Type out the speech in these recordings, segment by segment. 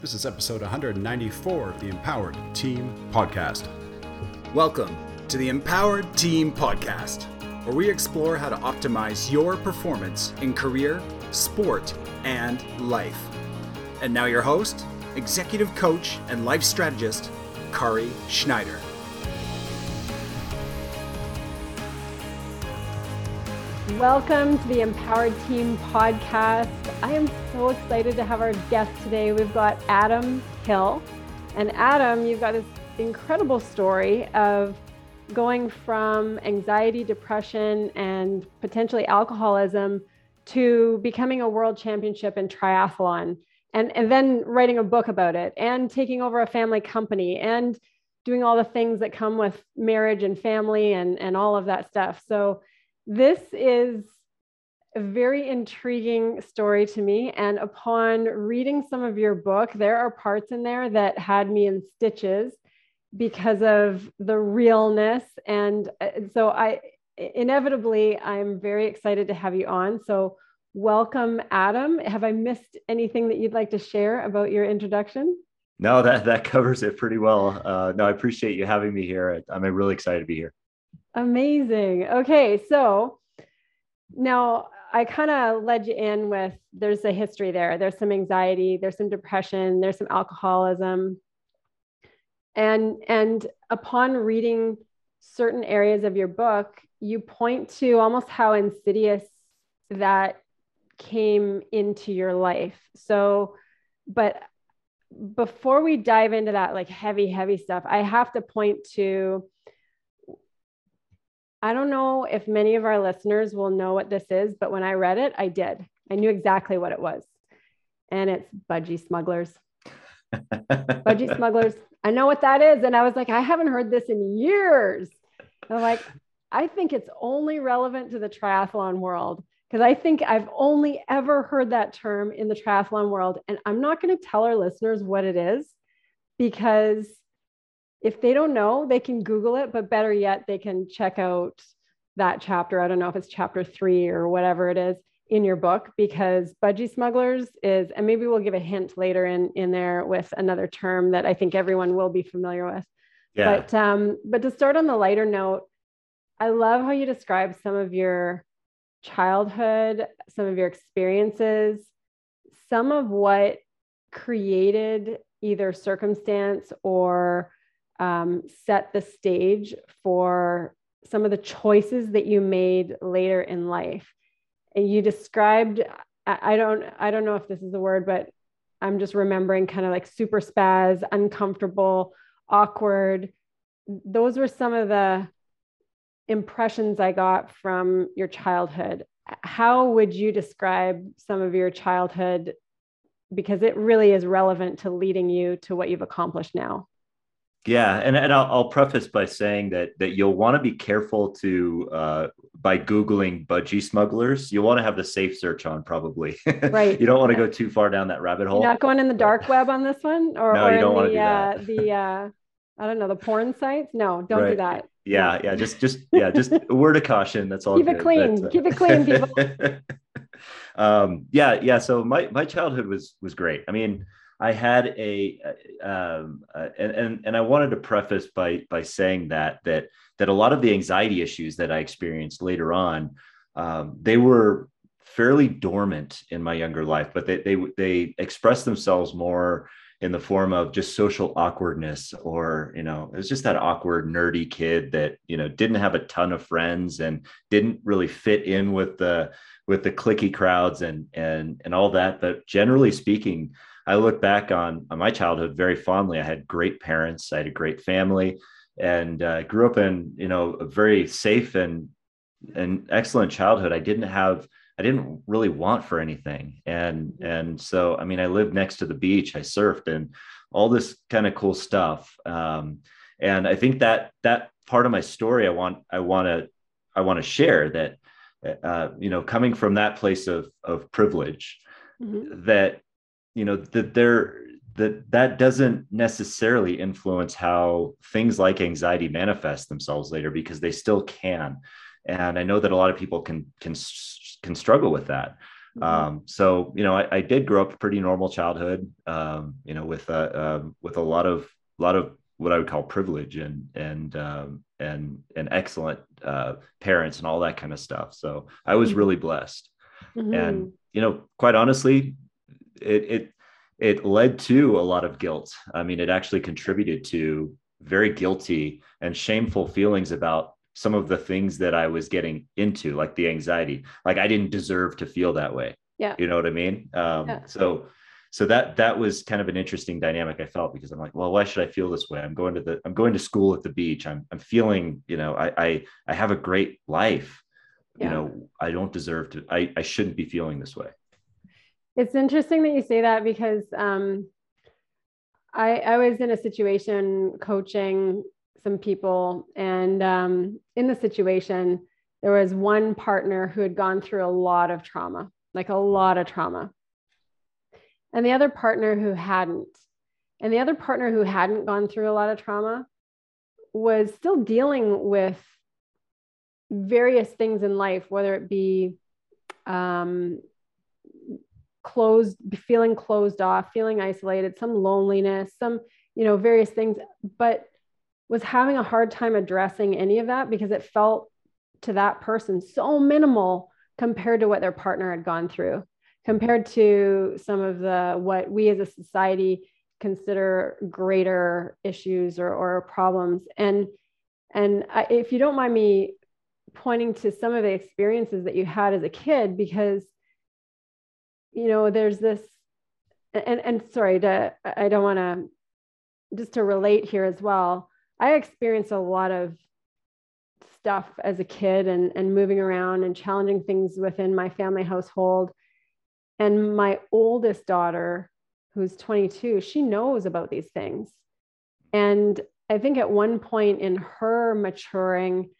This is episode 194 of the Empowered Team Podcast. Welcome to the Empowered Team Podcast, where we explore how to optimize your performance in career, sport, and life. And now, your host, executive coach, and life strategist, Kari Schneider. Welcome to the Empowered Team podcast. I am so excited to have our guest today. We've got Adam Hill. And Adam, you've got this incredible story of going from anxiety, depression, and potentially alcoholism to becoming a world championship in triathlon and, and then writing a book about it and taking over a family company and doing all the things that come with marriage and family and, and all of that stuff. So this is a very intriguing story to me. And upon reading some of your book, there are parts in there that had me in stitches because of the realness. And uh, so I inevitably, I'm very excited to have you on. So welcome, Adam. Have I missed anything that you'd like to share about your introduction? No, that, that covers it pretty well. Uh, no, I appreciate you having me here. I'm really excited to be here. Amazing. Okay, so now I kind of led you in with there's a history there. There's some anxiety, there's some depression, there's some alcoholism. And and upon reading certain areas of your book, you point to almost how insidious that came into your life. So, but before we dive into that like heavy heavy stuff, I have to point to I don't know if many of our listeners will know what this is, but when I read it, I did. I knew exactly what it was. And it's budgie smugglers. budgie smugglers. I know what that is. And I was like, I haven't heard this in years. And I'm like, I think it's only relevant to the triathlon world because I think I've only ever heard that term in the triathlon world. And I'm not going to tell our listeners what it is because if they don't know, they can Google it, but better yet, they can check out that chapter. I don't know if it's chapter three or whatever it is in your book because budgie smugglers is and maybe we'll give a hint later in in there with another term that i think everyone will be familiar with yeah. but um but to start on the lighter note i love how you describe some of your childhood some of your experiences some of what created either circumstance or um, set the stage for some of the choices that you made later in life. And you described, I don't, I don't know if this is the word, but I'm just remembering kind of like super spaz, uncomfortable, awkward. Those were some of the impressions I got from your childhood. How would you describe some of your childhood? Because it really is relevant to leading you to what you've accomplished now. Yeah, and, and I'll, I'll preface by saying that that you'll want to be careful to uh, by googling budgie smugglers. You'll want to have the safe search on, probably. Right. you don't want to go too far down that rabbit hole. You're not going in the dark web on this one, or, no, or you don't want the, to do uh, that. the uh, I don't know the porn sites. No, don't right. do that. Yeah, yeah, just just yeah, just a word of caution. That's all. Keep good. it clean. Keep it clean, people. um, yeah, yeah. So my my childhood was was great. I mean I had a, um, and, and and I wanted to preface by by saying that that that a lot of the anxiety issues that I experienced later on, um, they were fairly dormant in my younger life, but they they they expressed themselves more in the form of just social awkwardness or you know it was just that awkward nerdy kid that you know didn't have a ton of friends and didn't really fit in with the with the cliquey crowds and and and all that. But generally speaking I look back on, on my childhood very fondly. I had great parents, I had a great family, and uh, grew up in you know a very safe and an excellent childhood. I didn't have I didn't really want for anything, and and so I mean I lived next to the beach, I surfed, and all this kind of cool stuff. Um, and I think that that part of my story I want I want to I want to share that uh, you know coming from that place of of privilege mm-hmm. that you know that there that that doesn't necessarily influence how things like anxiety manifest themselves later because they still can and i know that a lot of people can can can struggle with that Mm-hmm. Um, so you know, I, I, did grow up a pretty normal childhood. Um, you know, with a um, with a lot of lot of what I would call privilege and and um, and and excellent uh, parents and all that kind of stuff. So I was mm-hmm. really blessed, mm-hmm. and you know, quite honestly, it it it led to a lot of guilt. I mean, it actually contributed to very guilty and shameful feelings about some of the things that I was getting into, like the anxiety. Like I didn't deserve to feel that way. Yeah. You know what I mean? Um, yeah. So, so that that was kind of an interesting dynamic I felt because I'm like, well, why should I feel this way? I'm going to the I'm going to school at the beach. I'm I'm feeling, you know, I I I have a great life. Yeah. You know, I don't deserve to. I I shouldn't be feeling this way. It's interesting that you say that because um, I, I was in a situation coaching some people, and um, in the situation, there was one partner who had gone through a lot of trauma, like a lot of trauma, and the other partner who hadn't. And the other partner who hadn't gone through a lot of trauma was still dealing with various things in life, whether it be um, closed feeling closed off feeling isolated some loneliness some you know various things but was having a hard time addressing any of that because it felt to that person so minimal compared to what their partner had gone through compared to some of the what we as a society consider greater issues or, or problems. And and I, if you don't mind me pointing to some of the experiences that you had as a kid because you know, there's this, and, and sorry, to, I don't want to, just to relate here as well. I experienced a lot of stuff as a kid and, and moving around and challenging things within my family household. And my oldest daughter, who's 22, she knows about these things. And I think at one point in her maturing,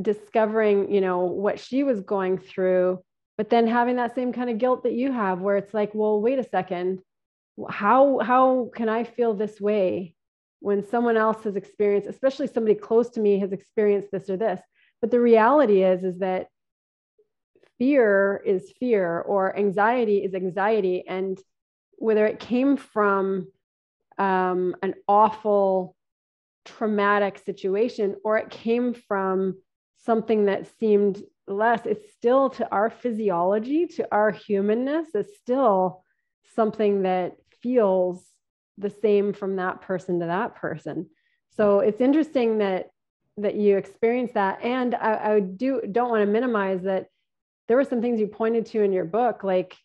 discovering, you know, what she was going through, but then having that same kind of guilt that you have where it's like well wait a second. How how can i feel this way when someone else has experienced especially somebody close to me has experienced this or this? But the reality is is that fear is fear or anxiety is anxiety. And whether it came from um, an awful traumatic situation or it came from something that seemed less it's still to our physiology to our humanness it's still something that feels the same from that person to that person. So it's interesting that that you experience that. And i, I do don't want to minimize that there were some things you pointed to in your book like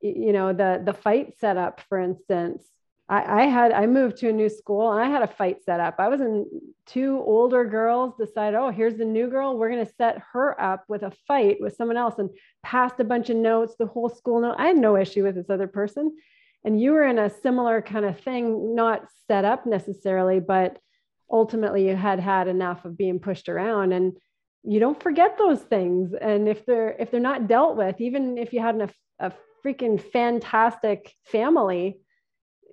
you know the the fight setup for instance I, I, had I moved to a new school and I had a fight set up. I was in two older girls decided, oh, here's the new girl. We're gonna set her up with a fight with someone else and passed a bunch of notes, the whole school note. I had no issue with this other person. And you were in a similar kind of thing, not set up necessarily, but ultimately you had had enough of being pushed around and you don't forget those things. And if they're if they're not dealt with, even if you had a, a freaking fantastic family,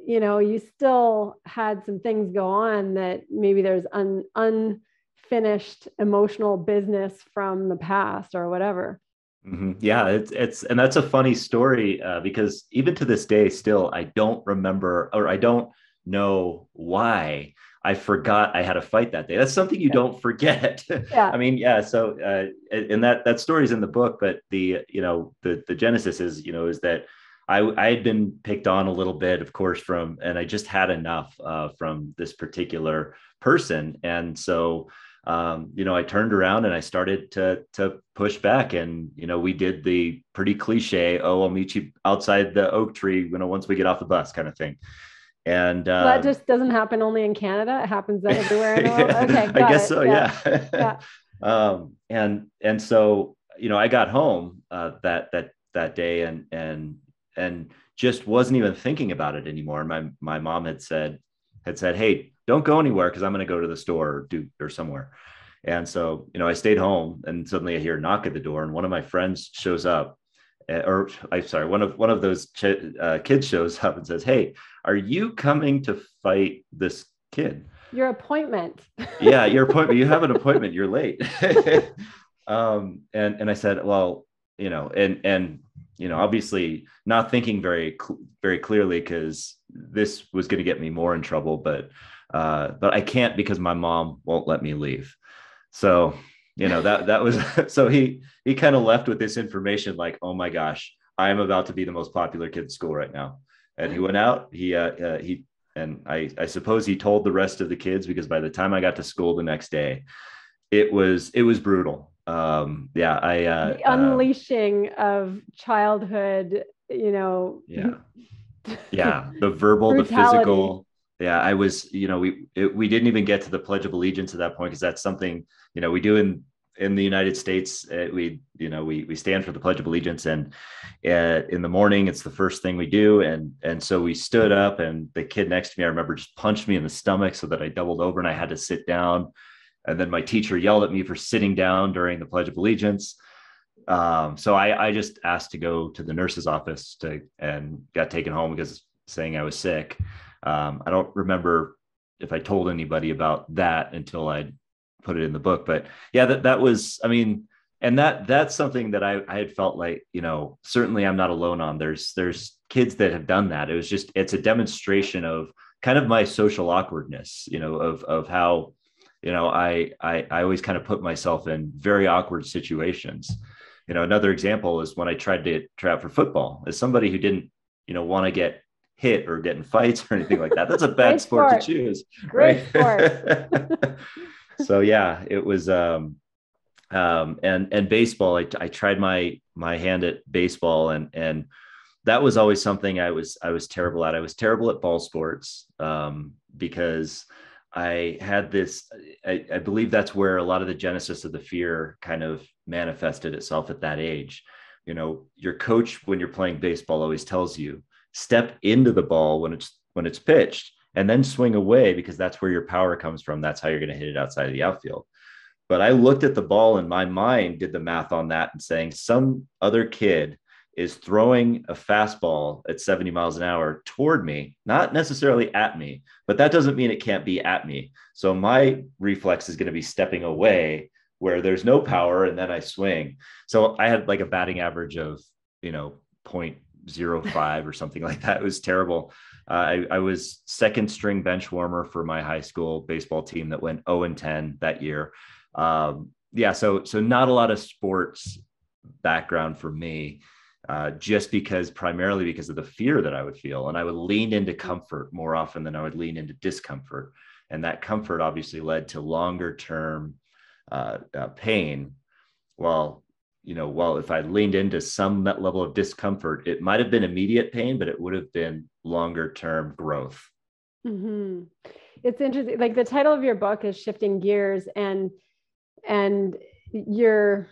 you know you still had some things go on that maybe there's un, unfinished emotional business from the past or whatever mm-hmm. yeah it's it's and that's a funny story uh, because even to this day still i don't remember or i don't know why I forgot I had a fight that day. That's something you yeah. don't forget. Yeah. I mean, yeah. So, uh, and that that story's in the book, but the you know the the genesis is you know is that I, I had been picked on a little bit, of course, from, and I just had enough uh, from this particular person. And so, um, you know, I turned around and I started to, to push back. And, you know, we did the pretty cliche, oh, I'll meet you outside the oak tree, you know, once we get off the bus kind of thing. And uh, that just doesn't happen only in Canada. It happens everywhere. yeah, okay. I guess it. so. Yeah. Yeah. yeah. um, and, and so, you know, I got home uh, that, that, that day and, and, and just wasn't even thinking about it anymore. My my mom had said had said, "Hey, don't go anywhere because I'm going to go to the store or do or somewhere." And so, you know, I stayed home, and suddenly I hear a knock at the door, and one of my friends shows up, eh, or I'm sorry, one of one of those ch- uh, kids shows up and says, "Hey, are you coming to fight this kid?" Your appointment. yeah, your appointment. You have an appointment. You're late. um, and and I said, well, you know, and and you know, obviously not thinking very very clearly because this was going to get me more in trouble, but uh, but I can't because my mom won't let me leave. So you know that that was so he he kind of left with this information like, oh my gosh, I am about to be the most popular kid in school right now. And he went out. He uh, uh, he and I I suppose he told the rest of the kids because by the time I got to school the next day, it was it was brutal. Um, yeah, I uh, the unleashing uh, of childhood. You know. Yeah. Yeah, the verbal, the physical. Yeah, I was. You know, we it, we didn't even get to the Pledge of Allegiance at that point because that's something you know we do in in the United States, uh, we you know we we stand for the Pledge of Allegiance, and uh, in the morning it's the first thing we do, and and so we stood up, and the kid next to me, I remember, just punched me in the stomach so that I doubled over and I had to sit down, and then my teacher yelled at me for sitting down during the Pledge of Allegiance. Um, so I, I just asked to go to the nurse's office to and got taken home because saying I was sick. Um, I don't remember if I told anybody about that until I put it in the book. But yeah, that that was, I mean, and that that's something that I, I had felt like, you know, certainly I'm not alone on. There's there's kids that have done that. It was just it's a demonstration of kind of my social awkwardness, you know, of of how, you know, I I I always kind of put myself in very awkward situations. You know, another example is when I tried to try out for football as somebody who didn't, you know, want to get hit or get in fights or anything like that. That's a bad sport, sport, to choose. Great right? sport. so yeah, it was um um and and baseball I, I tried my my hand at baseball and and that was always something I was I was terrible at. I was terrible at ball sports um because I had this I, I believe that's where a lot of the genesis of the fear kind of manifested itself at that age. You know, your coach when you're playing baseball always tells you step into the ball when it's when it's pitched and then swing away because that's where your power comes from. That's how you're going to hit it outside of the outfield. But I looked at the ball and my mind did the math on that and saying some other kid is throwing a fastball at 70 miles an hour toward me, not necessarily at me, but that doesn't mean it can't be at me. So my reflex is going to be stepping away where there's no power and then I swing. So I had like a batting average of, you know, 0.05 or something like that. It was terrible. Uh, I, I, was second string bench warmer for my high school baseball team that went 0 and 10 that year. Um, yeah, so so not a lot of sports background for me, uh, just because primarily because of the fear that I would feel, and I would lean into comfort more often than I would lean into discomfort, and that comfort obviously led to longer term uh, uh pain. While you know, well, if I leaned into some level of discomfort, it might have been immediate pain, but it would have been longer term growth. Mm-hmm. It's interesting. Like the title of your book is Shifting Gears, and and you're.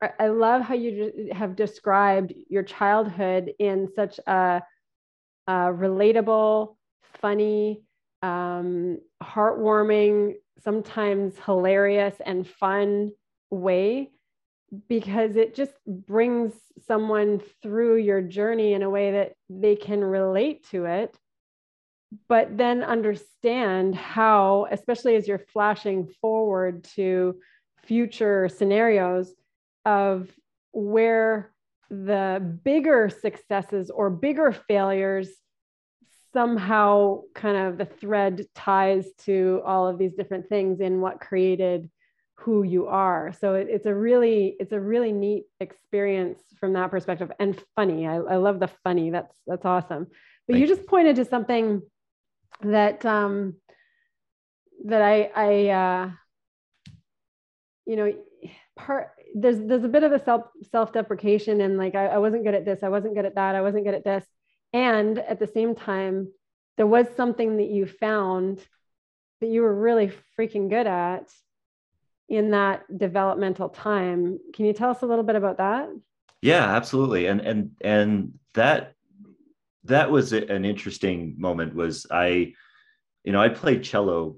I love how you have described your childhood in such a, a relatable, funny, um, heartwarming, sometimes hilarious and fun way because it just brings someone through your journey in a way that they can relate to it but then understand how especially as you're flashing forward to future scenarios of where the bigger successes or bigger failures somehow kind of the thread ties to all of these different things in what created who you are. So it, it's a really it's a really neat experience from that perspective and funny. I, I love the funny. That's that's awesome. But Thank you just pointed to something that um, that I I uh, you know part there's there's a bit of a self self deprecation and like I, I wasn't good at this. I wasn't good at that. I wasn't good at this. And at the same time, there was something that you found that you were really freaking good at in that developmental time. Can you tell us a little bit about that? Yeah, absolutely. And and and that that was an interesting moment. Was I, you know, I played cello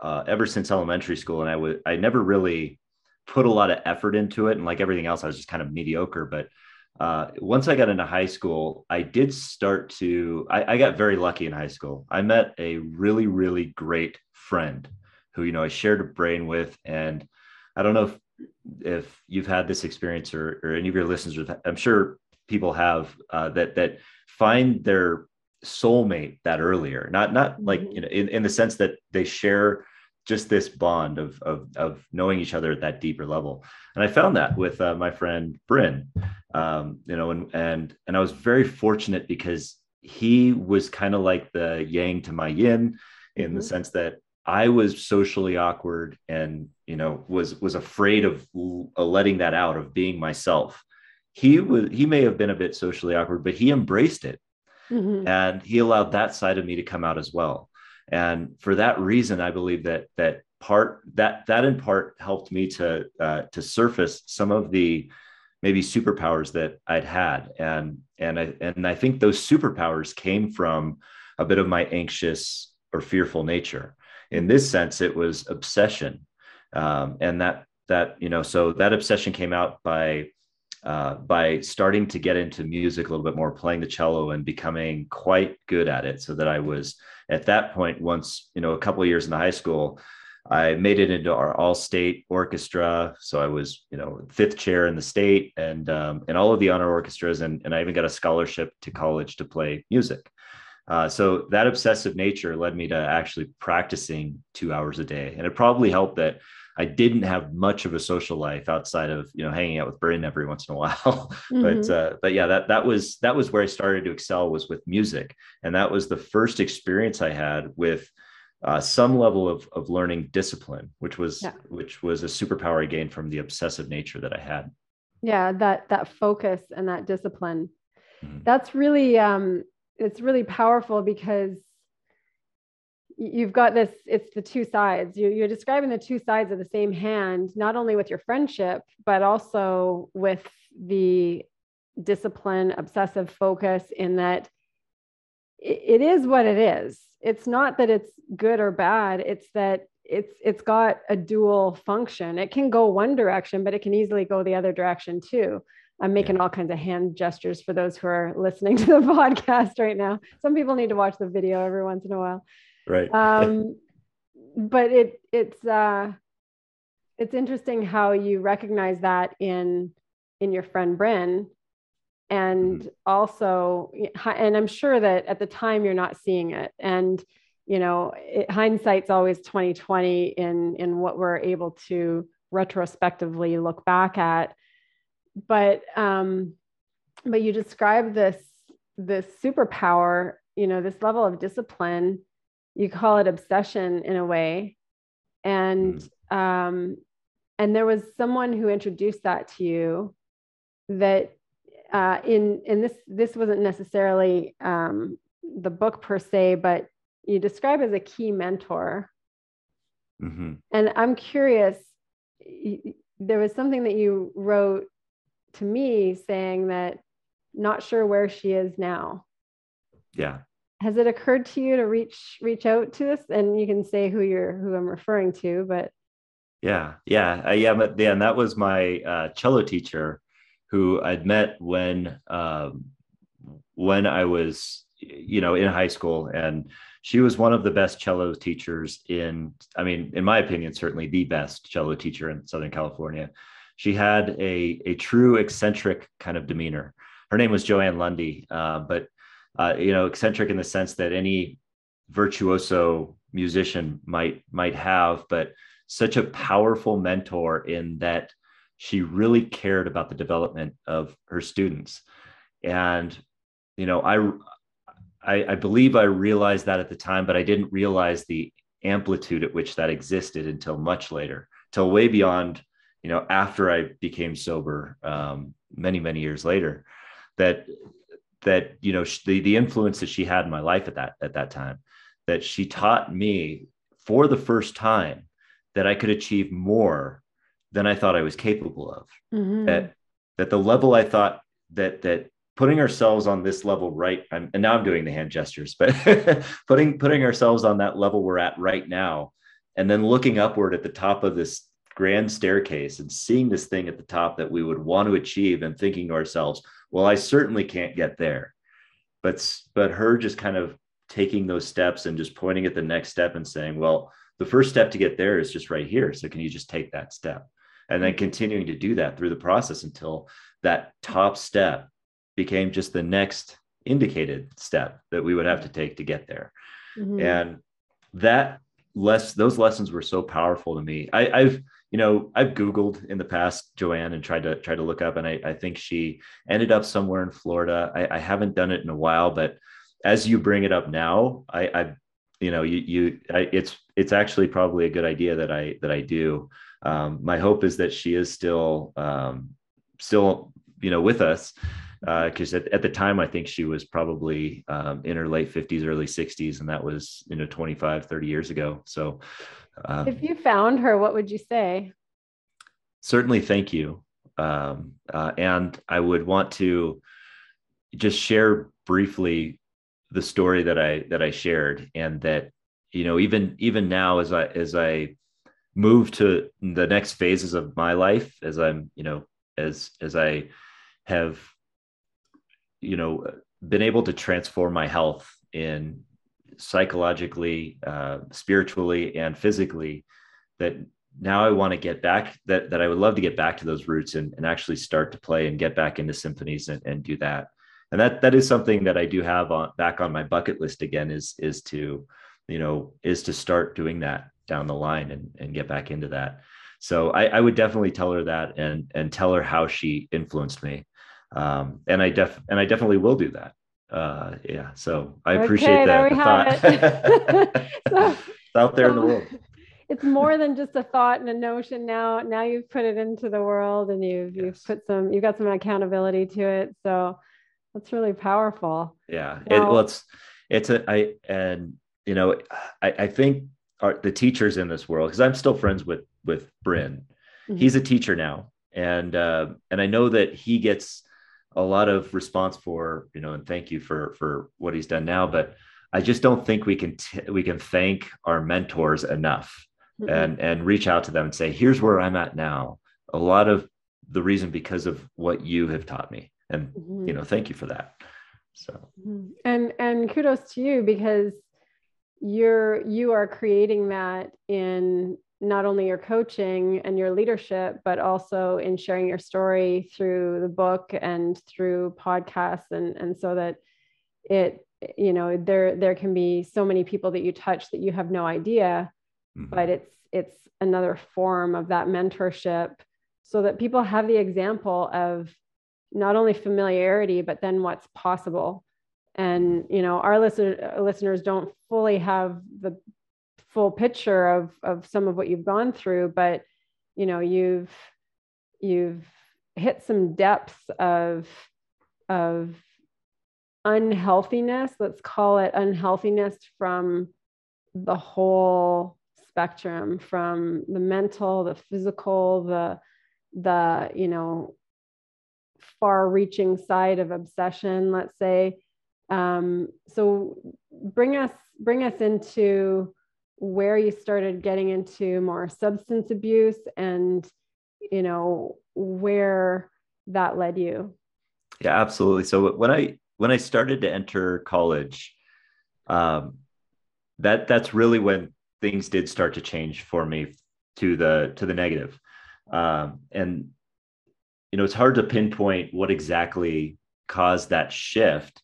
uh, ever since elementary school, and I would I never really put a lot of effort into it, and like everything else, I was just kind of mediocre. But uh, once I got into high school, I did start to. I, I got very lucky in high school. I met a really really great friend who you know I shared a brain with, and I don't know if if you've had this experience or, or any of your listeners, I'm sure people have uh, that that find their soulmate that earlier, not not like mm-hmm. you know in, in the sense that they share just this bond of, of, of knowing each other at that deeper level. And I found that with uh, my friend Bryn, um, you know, and, and, and I was very fortunate because he was kind of like the yang to my yin in mm-hmm. the sense that I was socially awkward and, you know, was, was afraid of letting that out of being myself. He was, he may have been a bit socially awkward, but he embraced it. Mm-hmm. And he allowed that side of me to come out as well and for that reason i believe that that part that that in part helped me to uh, to surface some of the maybe superpowers that i'd had. And and i and i think those superpowers came from a bit of my anxious or fearful nature. In this sense it was obsession. Um, and that that you know so that obsession came out by uh, by starting to get into music a little bit more, playing the cello and becoming quite good at it. So that I was at that point, once, you know, a couple of years in the high school, I made it into our all state orchestra. So I was, you know, fifth chair in the state and, um, and all of the honor orchestras. And, and I even got a scholarship to college to play music. Uh, so that obsessive nature led me to actually practicing two hours a day. And it probably helped that I didn't have much of a social life outside of you know hanging out with Bryn every once in a while. Mm-hmm. but uh, but yeah, that that was that was where I started to excel was with music, and that was the first experience I had with uh, some level of of learning discipline, which was yeah. which was a superpower I gained from the obsessive nature that I had. Yeah, that that focus and that discipline. Mm-hmm. That's really um, it's really powerful because you've got this it's the two sides. You, you're describing the two sides of the same hand not only with your friendship but also with the discipline obsessive focus in that it, it is what it is. It's not that it's good or bad it's that it's it's got a dual function. It can go one direction but it can easily go the other direction too. I'm making all kinds of hand gestures for those who are listening to the podcast right now. Some people need to watch the video every once in a while right. Um, but it it's uh it's interesting how you recognize that in in your friend Bryn. And mm-hmm. also and i'm sure that at the time you're not seeing it. And you know it, hindsight's always 2020 in in what we're able to retrospectively look back at. But um but you describe this this superpower you know this level of discipline you call it obsession in a way and mm. um, and there was someone who introduced that to you that uh, in in this this wasn't necessarily um, the book per se but you describe as a key mentor mm-hmm. and i'm curious there was something that you wrote to me saying that not sure where she is now yeah has it occurred to you to reach reach out to us and you can say who you're who i'm referring to but yeah yeah uh, yeah but and that was my uh, cello teacher who i'd met when um, when i was you know in high school and she was one of the best cello teachers in i mean in my opinion certainly the best cello teacher in southern california. She had a a true eccentric kind of demeanor. Her name was joanne lundy uh, but uh, you know, eccentric in the sense that any virtuoso musician might might have, but such a powerful mentor in that she really cared about the development of her students. And you know, I, I I believe I realized that at the time, but I didn't realize the amplitude at which that existed until much later, till way beyond, you know, after I became sober, um, many many years later. That that you know the the influence that she had in my life at that at that time that she taught me for the first time that I could achieve more than I thought I was capable of. Mm-hmm. That that the level I thought that that putting ourselves on this level right I'm, and now I'm doing the hand gestures, but putting putting ourselves on that level we're at right now, and then looking upward at the top of this grand staircase and seeing this thing at the top that we would want to achieve and thinking to ourselves, well, I certainly can't get there. But but her just kind of taking those steps and just pointing at the next step and saying, well, the first step to get there is just right here. So can you just take that step? and then continuing to do that through the process until that top step became just the next indicated step that we would have to take to get there Mhm. and that less those lessons were so powerful to me I, i've you know i've googled in the past joanne and tried to try to look up and i, I think she ended up somewhere in florida. I, I haven't done it in a while but as you bring it up now i i you know you you I, it's it's actually probably a good idea that i that i do. Um, my hope is that she is still um, still you know with us because at, at the time i think she was probably um, in her late 50s early 60s and that was you know 25 30 years ago. So um, if you found her, what would you say? certainly thank you um, uh, and i would want to just share briefly the story that i that i shared and that you know even even now as i as i move to the next phases of my life as i'm you know as as i have you know been able to transform my health in psychologically uh, spiritually and physically that now i want to get back that that i would love to get back to those roots and, and actually start to play and get back into symphonies and, and do that. And that that is something that i do have on back on my bucket list again is is to you know is to start doing that down the line and, and get back into that. So I, I would definitely tell her that and and tell her how she influenced me. Um, and I def and I definitely will do that. Uh, yeah, so I appreciate Okay, there that we the have thought. So- it's out there in the world. It's more than just a thought and a notion now. Now you've put it into the world and you've you've put some you've got some accountability to it. So that's really powerful. Yeah, it, well, it's it's a I and you know I I think our, the teachers in this world because I'm still friends with with Bryn. Mhm. He's a teacher now, and uh, and I know that he gets a lot of response for you know and thank you for for what he's done now, but I just don't think we can t- we can thank our mentors enough. Mhm. and and reach out to them and say here's where i'm at now a lot of the reason because of what you have taught me and Mhm. you know thank you for that so Mhm. and and kudos to you because you're you are creating that in not only your coaching and your leadership but also in sharing your story through the book and through podcasts and and so that it you know there there can be so many people that you touch that you have no idea mhm. but it's it's another form of that mentorship so that people have the example of not only familiarity but then what's possible and you know our listener, listeners don't fully have the full picture of of some of what you've gone through but you know you've you've hit some depths of of unhealthiness let's call it unhealthiness from the whole spectrum from the mental the physical the the you know far reaching side of obsession let's say. Um, so bring us bring us into where you started getting into more substance abuse and you know where that led you? Yeah absolutely. So when i when i started to enter college um that that's really when things did start to change for me to the to the negative. Um and you know it's hard to pinpoint what exactly caused that shift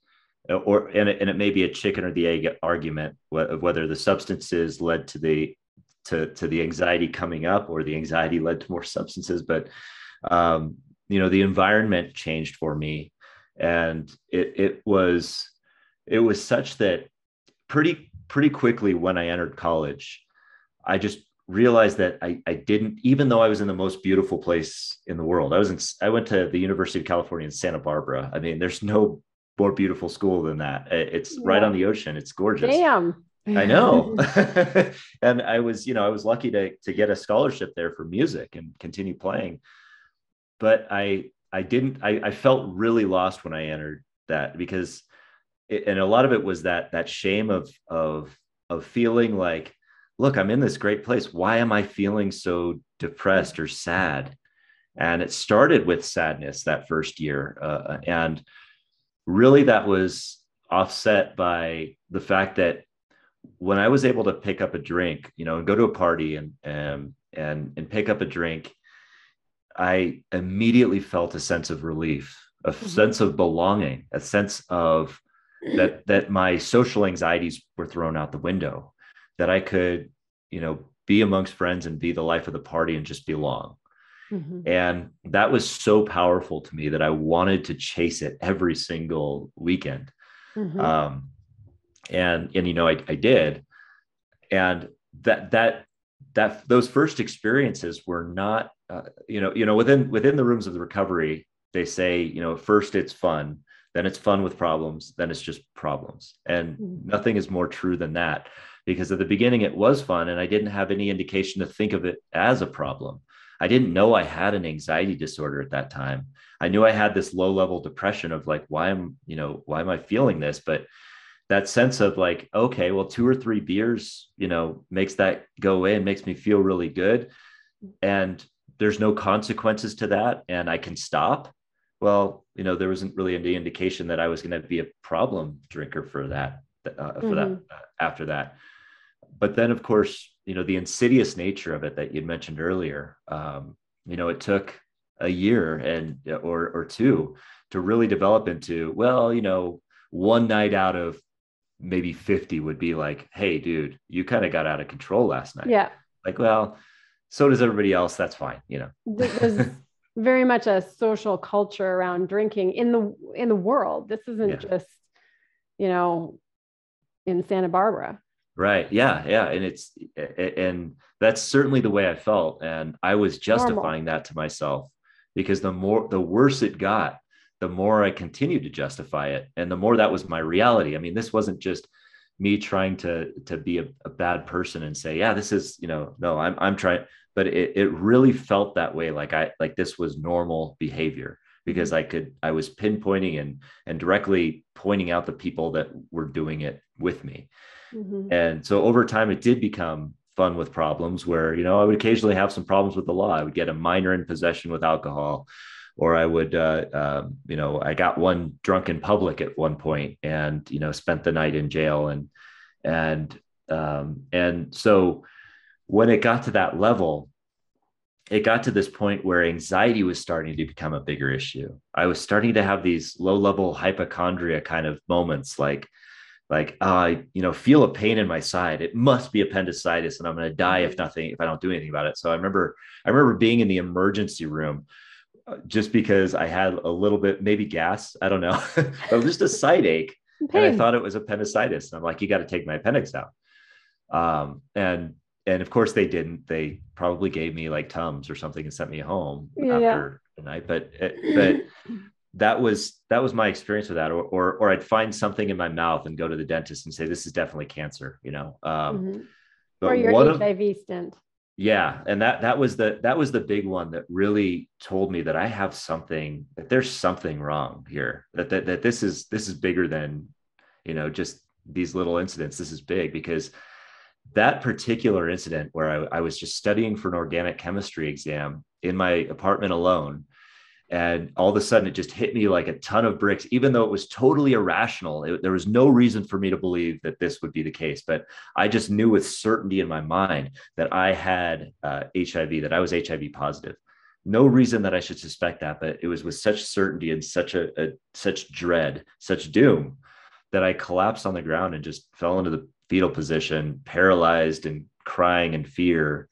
or and it, and it may be a chicken or the egg argument of whether the substances led to the to to the anxiety coming up or the anxiety led to more substances but um you know the environment changed for me. And it it was it was such that pretty pretty quickly when i entered college i just realized that I, I didn't even though i was in the most beautiful place in the world i was in i went to the university of california in santa barbara. I mean there's no more beautiful school than that it's right on the ocean it's gorgeous damn I know. and I was, you know, I was lucky to to get a scholarship there for music and continue playing. But I I didn't I, I felt really lost when I entered that because it, and a lot of it was that that shame of of of feeling like look, I'm in this great place. Why am I feeling so depressed or sad? And it started with sadness that first year. Uh, and really, that was offset by the fact that when I was able to pick up a drink, you know, and go to a party and and and and pick up a drink, I immediately felt a sense of relief, a mm-hmm. sense of belonging, a sense of that that my social anxieties were thrown out the window, that I could, you know, be amongst friends and be the life of the party and just belong. Mm-hmm. And that was so powerful to me that I wanted to chase it every single weekend. Mm-hmm. Um, and and you know I, I did, and that that that those first experiences were not uh, you know you know within within the rooms of the recovery they say you know first it's fun then it's fun with problems then it's just problems and mm-hmm. nothing is more true than that because at the beginning it was fun and i didn't have any indication to think of it as a problem i didn't know i had an anxiety disorder at that time. I knew i had this low level depression of like why am you know why am i feeling this? But that sense of like okay well two or three beers you know makes that go away and makes me feel really good. And there's no consequences to that and i can stop. Well you know there wasn't really any indication that i was going to be a problem drinker for that uh, for mm-hmm. that uh, after that. But then of course you know the insidious nature of it that you'd mentioned earlier um, you know it took a year and or or two to really develop into well you know one night out of maybe 50 would be like, hey, dude, you kind of got out of control last night. Yeah. Like, well, so does everybody else. That's fine. You know, there's very much a social culture around drinking in the in the world. This isn't yeah. just, you know, in Santa Barbara. Right. Yeah. Yeah. And it's and that's certainly the way I felt. And I was justifying Normal. that to myself because the more the worse it got, the more I continued to justify it. And the more that was my reality. I mean, this wasn't just me trying to to be a, a bad person and say, yeah, this is, you know, no, I'm I'm trying, but it, it really felt that way. Like I like this was normal behavior because. I could I was pinpointing and and directly pointing out the people that were doing it with me. Mm-hmm. And so over time it did become fun with problems where you know I would occasionally have some problems with the law. I would get a minor in possession with alcohol or I would, uh, um, you know, I got one drunk in public at one point and, you know, spent the night in jail. And, and, um, and so when it got to that level, it got to this point where anxiety was starting to become a bigger issue. I was starting to have these low level hypochondria kind of moments like, like oh, I, you know, feel a pain in my side. It must be appendicitis, and I'm going to die if mm-hmm. nothing, if I don't do anything about it. So I remember, I remember being in the emergency room uh, just because I had a little bit, maybe gas, I don't know, but just a side ache. Pain. And I thought it was appendicitis. And I'm like, you got to take my appendix out. Um, and and of course they didn't. They probably gave me like Tums or something and sent me home yeah. after the night. But but that was that was my experience with that. Or, or or I'd find something in my mouth and go to the dentist and say, this is definitely cancer, you know. Um, mm-hmm. or your HIV of, stent yeah and that that was the that was the big one that really told me that i have something that there's something wrong here that that, that this is this is bigger than you know just these little incidents this is big because that particular incident where I, I was just studying for an organic chemistry exam in my apartment alone and all of a sudden it just hit me like a ton of bricks even though it was totally irrational. It, there was no reason for me to believe that this would be the case but i just knew with certainty in my mind that i had uh, hiv that i was hiv positive. No reason that i should suspect that but it was with such certainty and such a, a such dread such doom that i collapsed on the ground and just fell into the fetal position paralyzed and crying in fear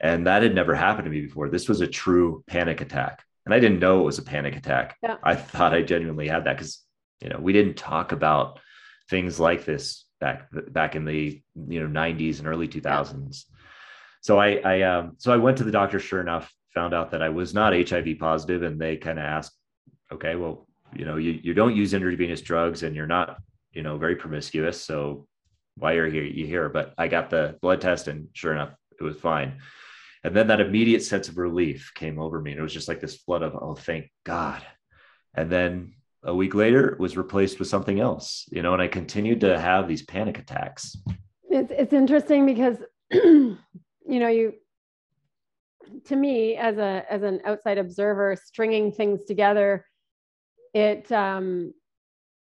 and that had never happened to me before this was a true panic attack and I didn't know it was a panic attack. Yeah. I thought I genuinely had that because you know we didn't talk about things like this back back in the you know 90s and early 2000s. Yeah. So I I um so I went to the doctor. Sure enough, found out that I was not HIV positive, and they kind of asked, okay, well you know you you don't use intravenous drugs and you're not you know very promiscuous, so why you're here, you here? But I got the blood test, and sure enough, it was fine. And then that immediate sense of relief came over me. And it was just like this flood of, oh, thank God. And then a week later, it was replaced with something else, you know, and I continued to have these panic attacks. It's, it's interesting because, you know, you, to me as a as an outside observer stringing things together it um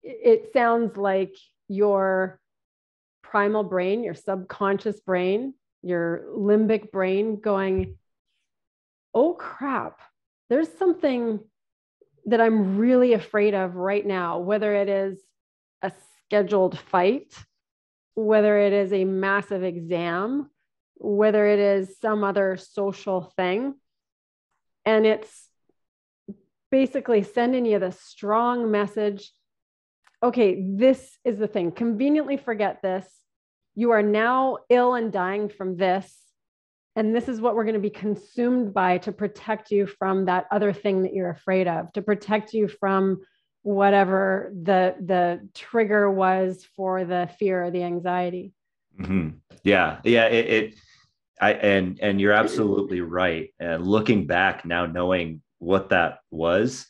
it sounds like your primal brain your subconscious brain your limbic brain going, oh crap, there's something that I'm really afraid of right now, whether it is a scheduled fight, whether it is a massive exam, whether it is some other social thing. And it's basically sending you the strong message okay, this is the thing. Conveniently forget this. You are now ill and dying from this. And this is what we're going to be consumed by to protect you from that other thing that you're afraid of, to protect you from whatever the the trigger was for the fear or the anxiety. Mm-hmm. Yeah, yeah. It, it, I and and you're absolutely right. And looking back now, knowing what that was,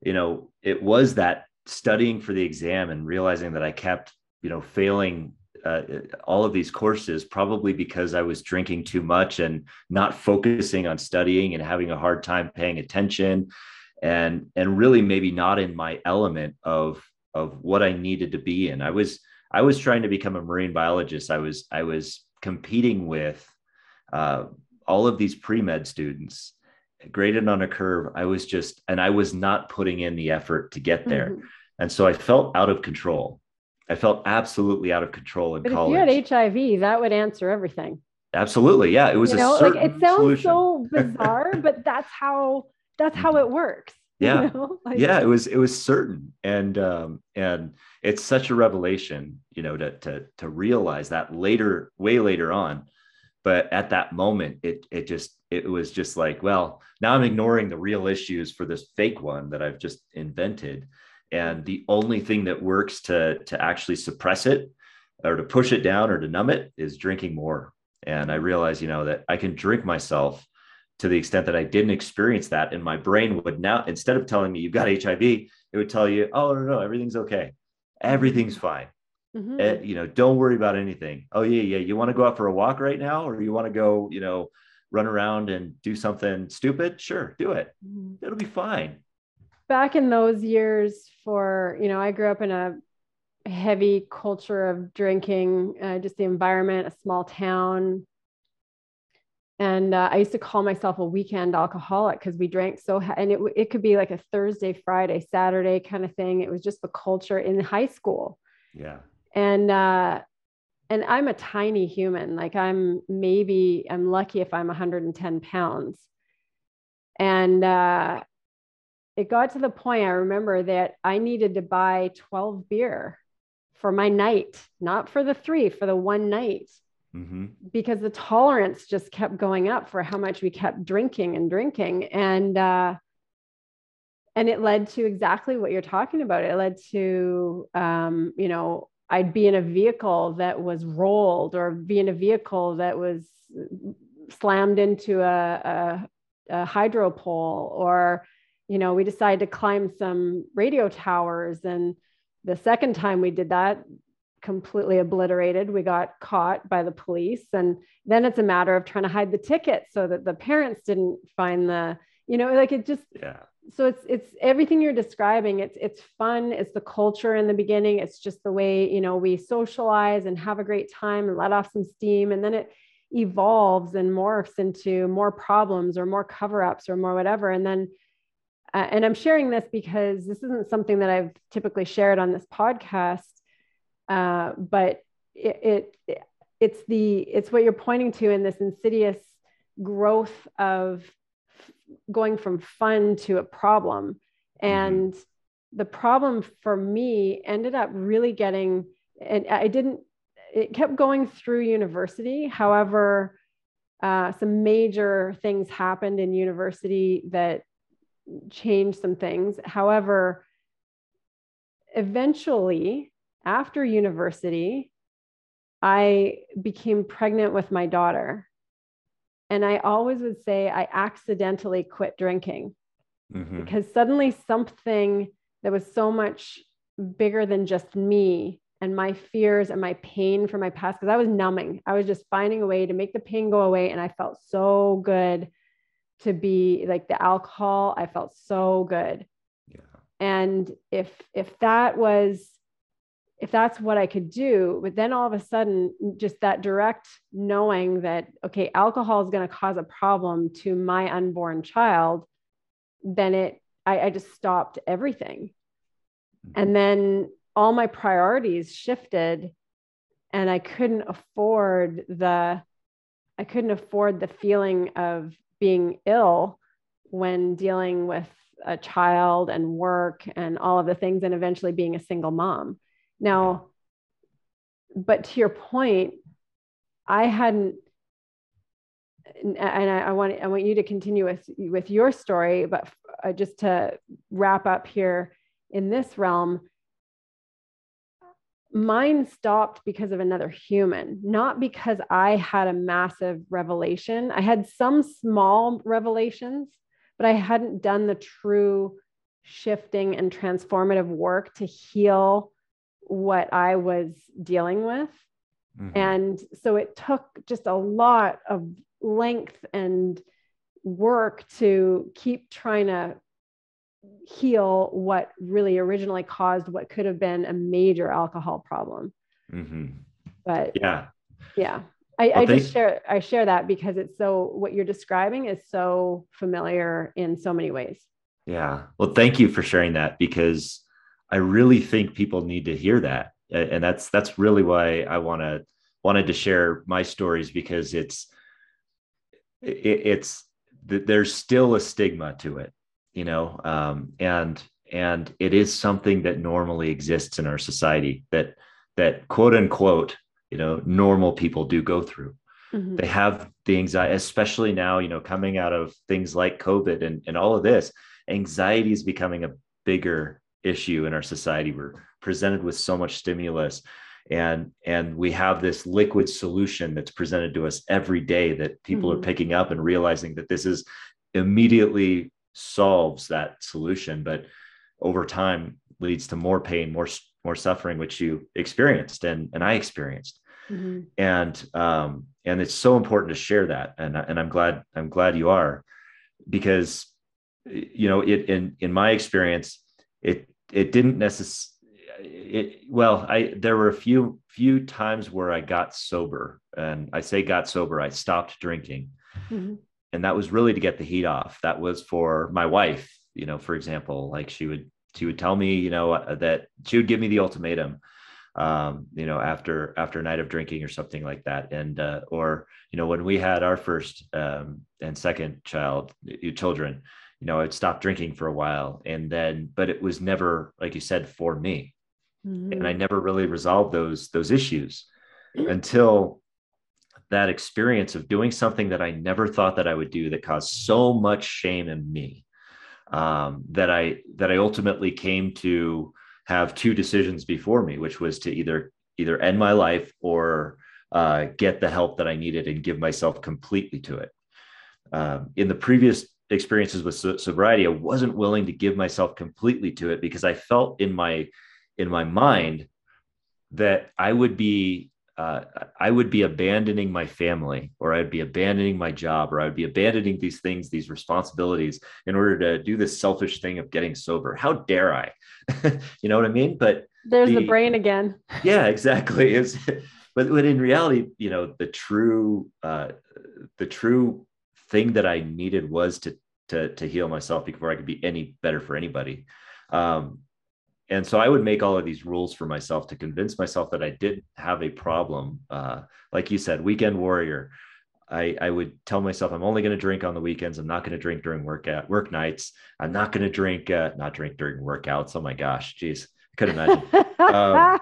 you know, it was that studying for the exam and realizing that I kept, you know, failing uh, all of these courses probably because I was drinking too much and not focusing on studying and having a hard time paying attention and and really maybe not in my element of of what I needed to be in. I was I was trying to become a marine biologist. I was I was competing with uh, all of these pre med students graded on a curve. I was just, and I was not putting in the effort to get there. Mm-hmm. And so I felt out of control. I felt absolutely out of control in but college. If you had HIV, that would answer everything. Absolutely. Yeah. It was you know, like it sounds solution. so bizarre, but that's how that's how it works. Yeah. You know? like, yeah. It was it was certain. And um and it's such a revelation, you know, to to to realize that later, way later on. But at that moment, it it just it was just like, well, now I'm ignoring the real issues for this fake one that I've just invented. And the only thing that works to, to actually suppress it or to push it down or to numb it is drinking more. And I realize you know, that I can drink myself to the extent that I didn't experience that. And my brain would now, instead of telling me you've got HIV, it would tell you, oh, no, no, everything's okay. Everything's fine. Mm-hmm. Uh, you know, don't worry about anything. Oh, yeah, yeah. You want to go out for a walk right now, or you want to go, you know, run around and do something stupid, sure, do it. Mm-hmm. It'll be fine. Back in those years, for, you know, I grew up in a heavy culture of drinking, uh, just the environment, a small town. And uh, I used to call myself a weekend alcoholic because we drank so, ha- and it, it could be like a Thursday, Friday, Saturday kind of thing. It was just the culture in high school. Yeah. And uh, and I'm a tiny human. Like I'm maybe I'm lucky if I'm 110 pounds. And uh, it got to the point I remember that I needed to buy 12 beer for my night, not for the three, for the one night. Mm-hmm. Because the tolerance just kept going up for how much we kept drinking and drinking. And uh, and it led to exactly what you're talking about. It led to um, you know, I'd be in a vehicle that was rolled or be in a vehicle that was slammed into a, a, a hydro pole or, you know, we decided to climb some radio towers. And the second time we did that, completely obliterated. We got caught by the police. And then it's a matter of trying to hide the ticket so that the parents didn't find the, you know, like it just, yeah so it's it's everything you're describing it's it's fun it's the culture in the beginning it's just the way you know we socialize and have a great time and let off some steam and then it evolves and morphs into more problems or more cover-ups or more whatever and then uh, and i'm sharing this because this isn't something that i've typically shared on this podcast uh, but it, it it's the it's what you're pointing to in this insidious growth of going from fun to a problem. Mm-hmm. And mm-hmm. the problem for me ended up really getting, and I didn't, it kept going through university. However, uh, some major things happened in university that changed some things. However, eventually, after university, I became pregnant with my daughter. And I always would say I accidentally quit drinking mm-hmm. because suddenly something that was so much bigger than just me and my fears and my pain from my past, because I was numbing. I was just finding a way to make the pain go away. And I felt so good to be like the alcohol. I felt so good. Yeah. And if if that was if that's what I could do, but then all of a sudden, just that direct knowing that, okay, alcohol is going to cause a problem to my unborn child, then it I, I just stopped everything. Mm-hmm. And then all my priorities shifted and I couldn't afford the I couldn't afford the feeling of being ill when dealing with a child and work and all of the things and eventually being a single mom. Now, but to your point, I hadn't and I, I, want I want you to continue with with your story, but uh, just to wrap up here in this realm, mine stopped because of another human, not because I had a massive revelation. I had some small revelations, but I hadn't done the true shifting and transformative work to heal what I was dealing with. Mm-hmm. And so it took just a lot of length and work to keep trying to heal what really originally caused what could have been a major alcohol problem. Mm-hmm. But yeah, yeah, I, well, I just share I share that because it's so what you're describing is so familiar in so many ways. Yeah. Well, thank you for sharing that because I really think people need to hear that, and that's that's really why I want to wanted to share my stories because it's it, it's there's still a stigma to it you know um, and and it is something that normally exists in our society that that quote unquote you know normal people do go through mm-hmm. they have the anxiety especially now you know coming out of things like covid and, and all of this anxiety is becoming a bigger issue in our society we're presented with so much stimulus and and we have this liquid solution that's presented to us every day that people mm-hmm. are picking up and realizing that this is immediately solves that solution but over time leads to more pain more more suffering which you experienced and and i experienced. Mm-hmm. and um and it's so important to share that and and i'm glad i'm glad you are because you know it in in my experience it it didn't necessarily it well i there were a few few times where i got sober and i say got sober i stopped drinking. Mm-hmm and that was really to get the heat off. That was for my wife you know for example like she would she would tell me you know uh, that she would give me the ultimatum um, you know after after a night of drinking or something like that. And uh, or you know when we had our first um, and second child children you know i'd stop drinking for a while and then but it was never like you said for me. Mm-hmm. and i never really resolved those those issues until that experience of doing something that I never thought that I would do that caused so much shame in me um, that I that I ultimately came to have two decisions before me, which was to either either end my life or uh, get the help that I needed and give myself completely to it. Um, in the previous experiences with so- sobriety, I wasn't willing to give myself completely to it because I felt in my in my mind that I would be uh, I would be abandoning my family or I'd be abandoning my job or I would be abandoning these things, these responsibilities in order to do this selfish thing of getting sober. How dare I? you know what I mean? But there's the, the brain again. yeah, exactly. It's, but, but in reality, you know, the true, uh, the true thing that I needed was to, to, to heal myself before I could be any better for anybody. Um, and so I would make all of these rules for myself to convince myself that I didn't have a problem. Uh, like you said, weekend warrior. I, I would tell myself I'm only going to drink on the weekends. I'm not going to drink during work at work nights. I'm not going to drink, uh, not drink during workouts. Oh my gosh, geez, could imagine. um,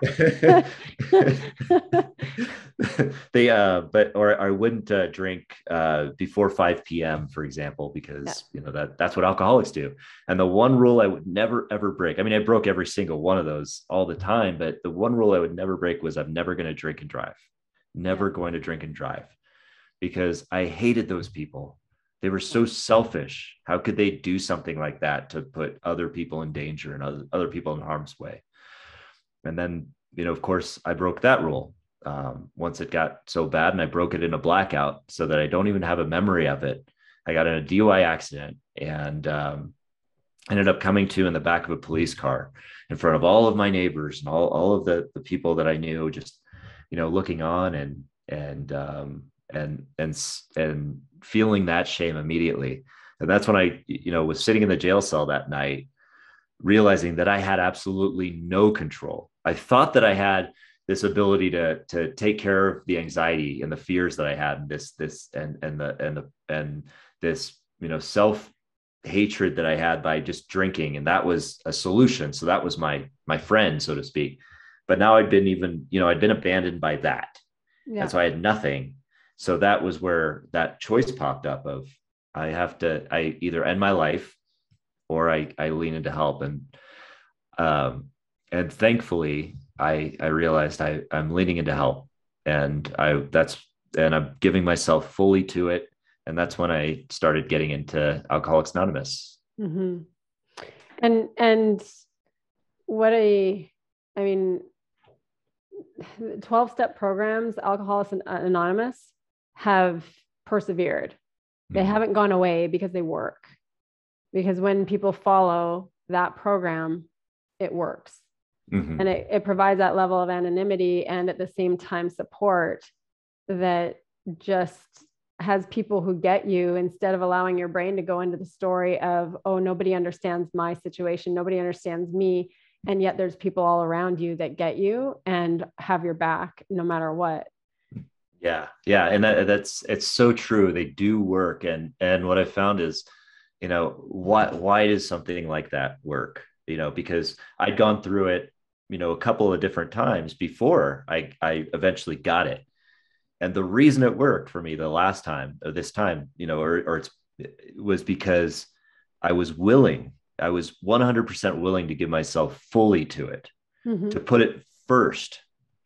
they, uh, but or I wouldn't uh, drink uh, before 5 p.m. for example, because yeah. you know that that's what alcoholics do. And the one rule I would never ever break. I mean, I broke every single one of those all the time, but the one rule I would never break was I'm never going to drink and drive. Never going to drink and drive, because I hated those people. They were so selfish. How could they do something like that to put other people in danger and other, other people in harm's way? and then you know of course i broke that rule um, once it got so bad and i broke it in a blackout so that i don't even have a memory of it i got in a dui accident and um, ended up coming to in the back of a police car in front of all of my neighbors and all, all of the, the people that i knew just you know looking on and and um, and and and feeling that shame immediately. And that's when i you know was sitting in the jail cell that night realizing that i had absolutely no control. I thought that i had this ability to to take care of the anxiety and the fears that i had this this and and the and the and this you know self hatred that i had by just drinking and that was a solution. So that was my my friend so to speak. But now i'd been even you know i'd been abandoned by that. Yeah. and so i had nothing so that was where that choice popped up of i have to i either end my life or i i lean into help. And um and thankfully i i realized i i'm leaning into help. And i that's and i'm giving myself fully to it. And that's when i started getting into alcoholics anonymous. Mm-hmm. and and what a i mean 12 step programs, Alcoholics Anonymous, have persevered. They mm-hmm. haven't gone away because they work. Because when people follow that program, it works. Mm-hmm. And it, it provides that level of anonymity and at the same time support that just has people who get you instead of allowing your brain to go into the story of, oh, nobody understands my situation, nobody understands me and yet there's people all around you that get you and have your back no matter what yeah yeah and that, that's it's so true they do work and and what i found is you know why why does something like that work you know because i'd gone through it you know a couple of different times before i i eventually got it and the reason it worked for me the last time or this time you know or, or it's it was because i was willing I was 100% willing to give myself fully to it, mm-hmm. to put it first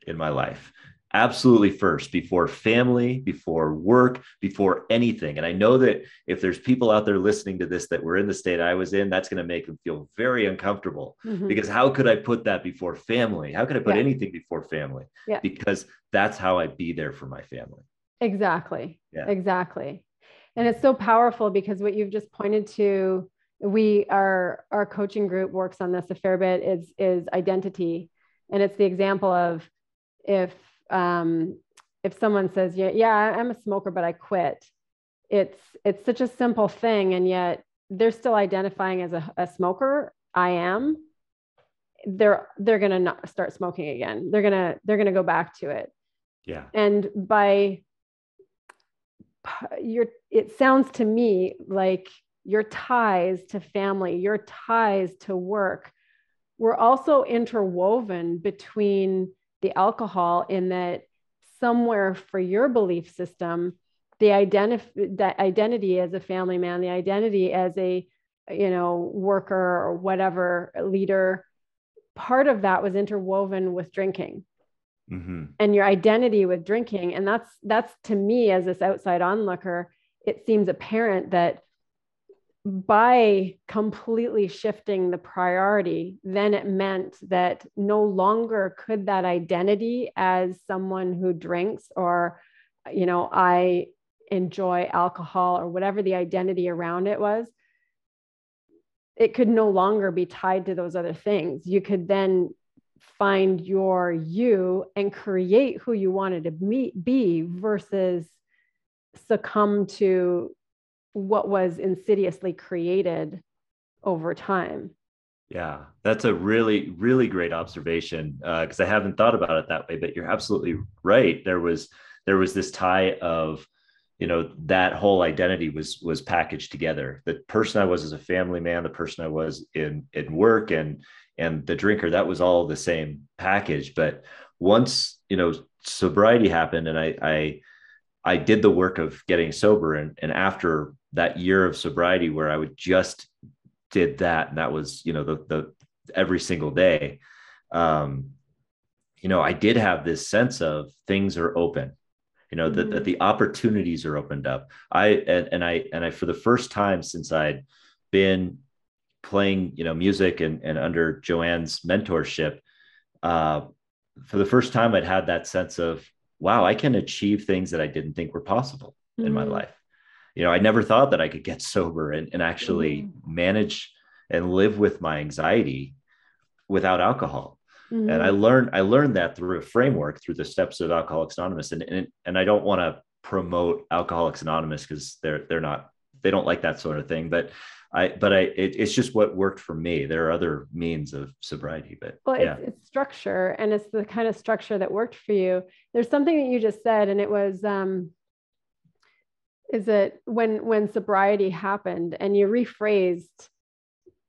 in my life. Absolutely first, before family, before work, before anything. And I know that if there's people out there listening to this that were in the state I was in, that's going to make them feel very uncomfortable mm-hmm. because how could I put that before family? How could I put yeah. anything before family? Yeah. Because that's how I be there for my family. Exactly. Yeah. Exactly. And it's so powerful because what you've just pointed to we our our coaching group works on this a fair bit is is identity and it's the example of if um if someone says yeah yeah i'm a smoker but i quit it's it's such a simple thing and yet they're still identifying as a, a smoker. I am. They're they're gonna not start smoking again. They're gonna they're gonna go back to it. Yeah. And by your it sounds to me like your ties to family, your ties to work were also interwoven between the alcohol in that somewhere for your belief system, the, identif- the identity as a family man, the identity as a you know worker or whatever leader, part of that was interwoven with drinking. Mm-hmm. And your identity with drinking. And that's that's to me as this outside onlooker, it seems apparent that by completely shifting the priority, then it meant that no longer could that identity as someone who drinks or, you know, I enjoy alcohol or whatever the identity around it was, it could no longer be tied to those other things. You could then find your you and create who you wanted to meet, be versus succumb to what was insidiously created over time. Yeah, that's a really, really great observation Uh, because uh, I haven't thought about it that way. But you're absolutely right. There was there was this tie of, you know, that whole identity was was packaged together. The person I was as a family man, the person I was in in work, and and the drinker. That was all the same package. But once you know sobriety happened, and I I I did the work of getting sober, and and after that year of sobriety where I would just did that, and that was you know the the every single day. Um, you know, I did have this sense of things are open. You know mm-hmm. that, that the opportunities are opened up. I and, and I and I for the first time since I'd been playing you know music and and under Joanne's mentorship, uh, for the first time I'd had that sense of wow, I can achieve things that I didn't think were possible mm-hmm. in my mm-hmm. life you know, I never thought that I could get sober and, and actually mm-hmm. manage and live with my anxiety without alcohol. Mm-hmm. And I mm-hmm. learned I learned that through a framework through the steps of Alcoholics Anonymous. And and, and I don't want to promote Alcoholics Anonymous because they're they're not they don't like that sort of thing but i but i it, it's just what worked for me there are other means of sobriety but well yeah. it's, it's structure and it's the kind of structure that worked for you there's something that you just said and it was um is it when when sobriety happened and you rephrased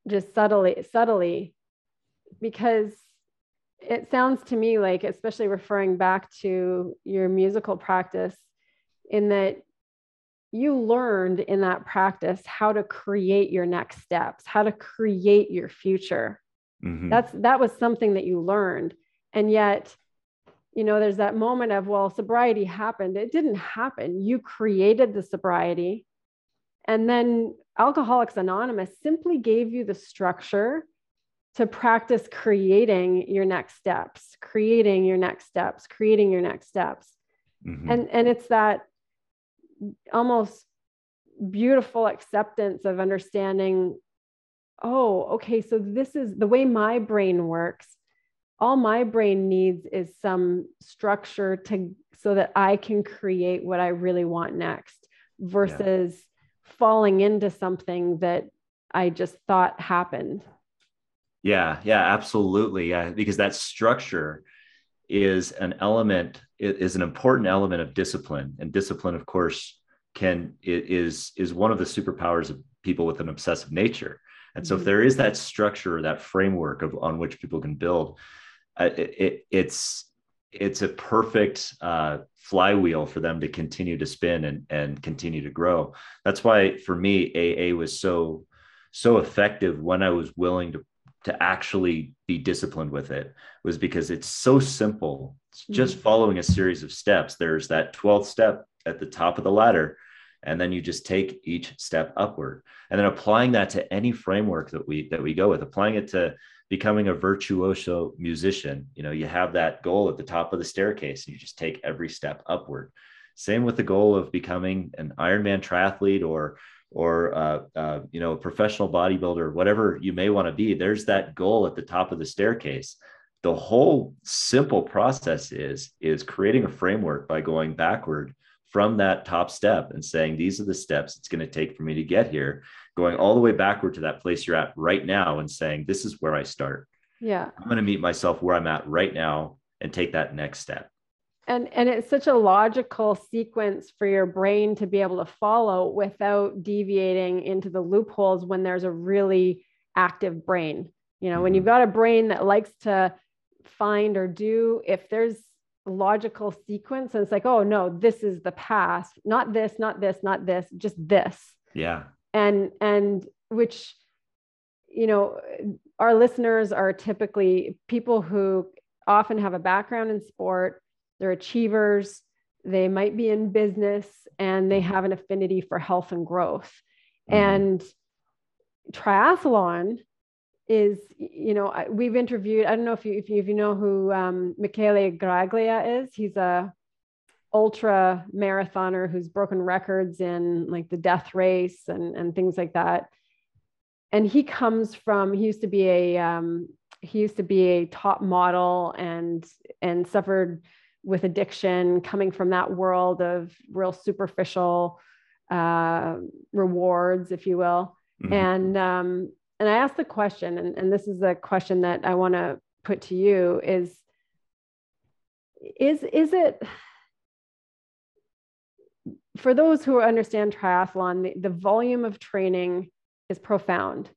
just subtly subtly because it sounds to me like especially referring back to your musical practice in that you learned in that practice how to create your next steps how to create your future. Mm-hmm. that's that was something that you learned. And yet you know there's that moment of well sobriety happened. It didn't happen. You created the sobriety. And then alcoholics anonymous simply gave you the structure to practice creating your next steps creating your next steps creating your next steps. Mm-hmm. and and it's that almost beautiful acceptance of understanding oh okay so this is the way my brain works all my brain needs is some structure to so that i can create what i really want next versus yeah. falling into something that i just thought happened yeah yeah absolutely yeah because that structure is an element is an important element of discipline. And discipline of course can is is one of the superpowers of people with an obsessive nature. And so mm-hmm. if there is that structure that framework of on which people can build uh, it, it, it's it's a perfect uh, flywheel for them to continue to spin and and continue to grow. That's why for me aa was so so effective when i was willing to to actually be disciplined with it was because it's so simple. It's just mm-hmm. following a series of steps. There's that 12th step at the top of the ladder, and then you just take each step upward. And then applying that to any framework that we that we go with, applying it to becoming a virtuoso musician. You know, you have that goal at the top of the staircase, and you just take every step upward. Same with the goal of becoming an Ironman triathlete or or uh, uh, you know a professional bodybuilder whatever you may want to be there's that goal at the top of the staircase. The whole simple process is is creating a framework by going backward from that top step and saying these are the steps it's going to take for me to get here going all the way backward to that place you're at right now and saying this is where i start. Yeah. I'm going to meet myself where i'm at right now and take that next step and and it's such a logical sequence for your brain to be able to follow without deviating into the loopholes when there's a really active brain. You know mm-hmm. when you've got a brain that likes to find or do if there's logical sequence and it's like oh no this is the past not this not this not this just this. Yeah. And and which you know our listeners are typically people who often have a background in sport they're achievers, they might be in business, and they have an affinity for health and growth. Mm-hmm. And triathlon is, you know, we've interviewed, I don't know if you, if you, if you know who um, Michele Graglia is. He's a ultra marathoner who's broken records in like the death race and, and things like that. And he comes from, he used to be a, um, he used to be a top model and, and suffered with addiction coming from that world of real superficial uh, rewards, if you will. Mm-hmm. And um, and I asked the question, and, and this is a question that I want to put to you: is is is it for those who understand triathlon, the, the volume of training is profound.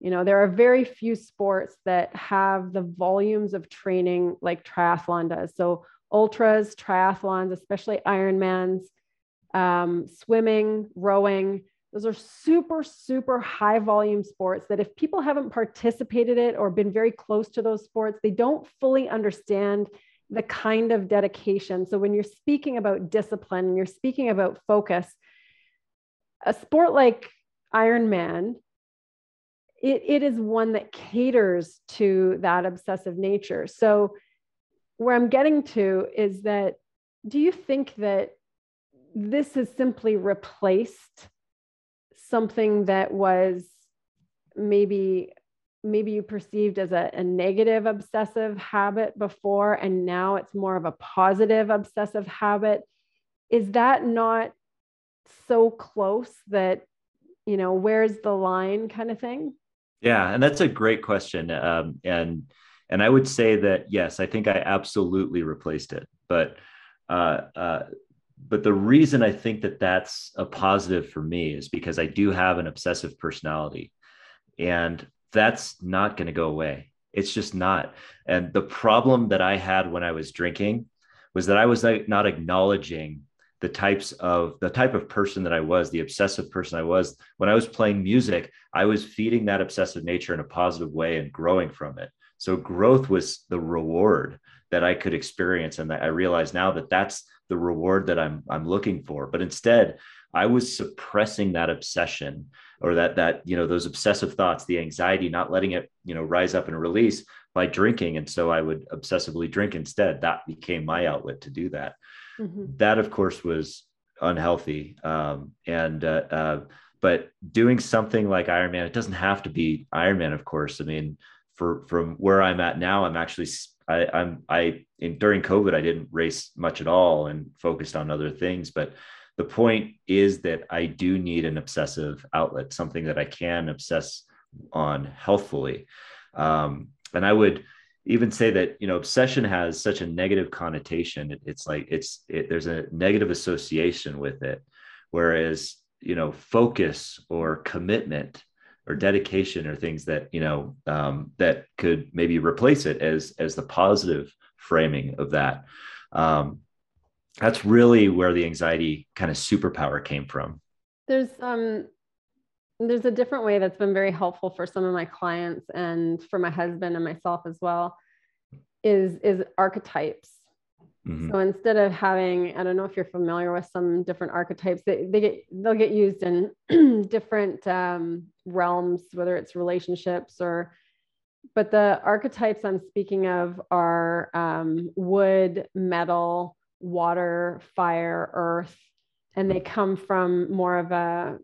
You know, there are very few sports that have the volumes of training like triathlon does. So ultras, triathlons, especially Ironmans, um, swimming, rowing. Those are super, super high volume sports that if people haven't participated in it or been very close to those sports, they don't fully understand the kind of dedication. So when you're speaking about discipline and you're speaking about focus, a sport like Ironman, it, it is one that caters to that obsessive nature. So where I'm getting to is that do you think that this has simply replaced something that was maybe maybe you perceived as a, a, negative obsessive habit before and now it's more of a positive obsessive habit? Is that not so close that you know where's the line kind of thing? Yeah and that's a great question um, and and i would say that yes i think i absolutely replaced it but uh, uh, but the reason i think that that's a positive for me is because i do have an obsessive personality and that's not going to go away it's just not and the problem that i had when i was drinking was that i was not acknowledging the types of the type of person that I was, the obsessive person I was. When I was playing music, I was feeding that obsessive nature in a positive way and growing from it. So growth was the reward that I could experience, and I realize now that that's the reward that I'm I'm looking for. But instead, I was suppressing that obsession or that that you know those obsessive thoughts, the anxiety, not letting it you know rise up and release by drinking, and so I would obsessively drink instead. That became my outlet to do that. Mm-hmm. That, of course, was unhealthy. Um, and uh, uh, but doing something like Ironman, it doesn't have to be Ironman, of course. I mean, for from where I'm at now, I'm actually I, I'm I in during COVID, I didn't race much at all and focused on other things. But the point is that I do need an obsessive outlet, something that I can obsess on healthfully. Um, and I would even say that you know obsession has such a negative connotation it, it's like it's it, there's a negative association with it whereas you know focus or commitment or dedication or things that you know um, that could maybe replace it as as the positive framing of that. Um, that's really where the anxiety kind of superpower came from. There's um there's a different way that's been very helpful for some of my clients and for my husband and myself as well is is archetypes. Mm-hmm. so instead of having i don't know if you're familiar with some different archetypes they, they get they'll get used in different um, realms whether it's relationships or but the archetypes i'm speaking of are um, wood metal water fire earth and they come from more of a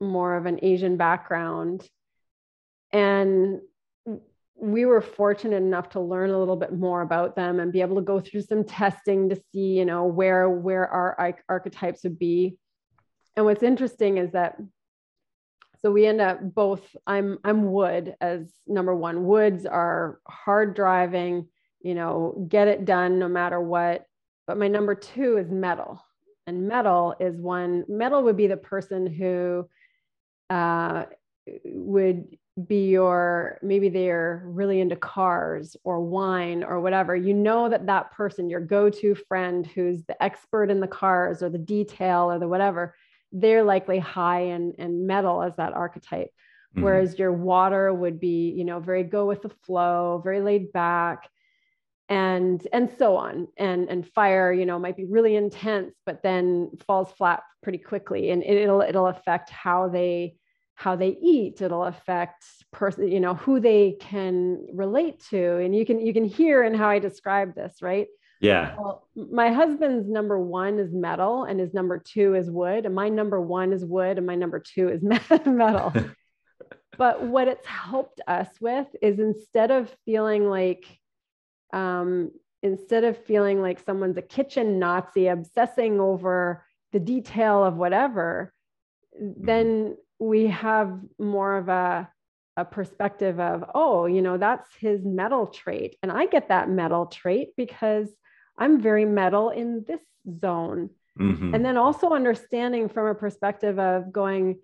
more of an Asian background. And we were fortunate enough to learn a little bit more about them and be able to go through some testing to see, you know, where where our archetypes would be. And what's interesting is that so we end up both I'm I'm wood as number 1. Woods are hard driving, you know, get it done no matter what. But my number 2 is metal. And metal is one metal would be the person who uh, would be your maybe they're really into cars or wine or whatever you know that that person your go-to friend who's the expert in the cars or the detail or the whatever they're likely high in, in metal as that archetype mm-hmm. whereas your water would be you know very go with the flow very laid back and and so on. And and fire you know might be really intense but then falls flat pretty quickly and it'll it'll affect how they how they eat. It'll affect person you know who they can relate to. And you can you can hear in how i describe this right yeah. Well, my husband's number one is metal and his number two is wood and my number one is wood and my number two is metal. But what it's helped us with is instead of feeling like um, instead of feeling like someone's a kitchen nazi obsessing over the detail of whatever then we have more of a a perspective of oh you know that's his metal trait and i get that metal trait because i'm very metal in this zone mm-hmm. and then also understanding from a perspective of going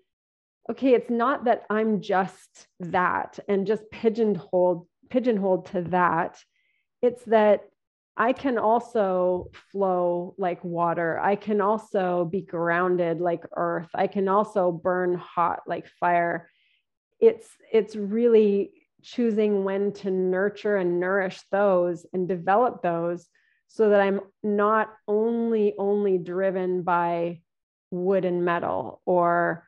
okay it's not that i'm just that and just pigeonholed pigeonholed to that it's that I can also flow like water. I can also be grounded like earth. I can also burn hot like fire. It's it's really choosing when to nurture and nourish those and develop those so that I'm not only only driven by wood and metal or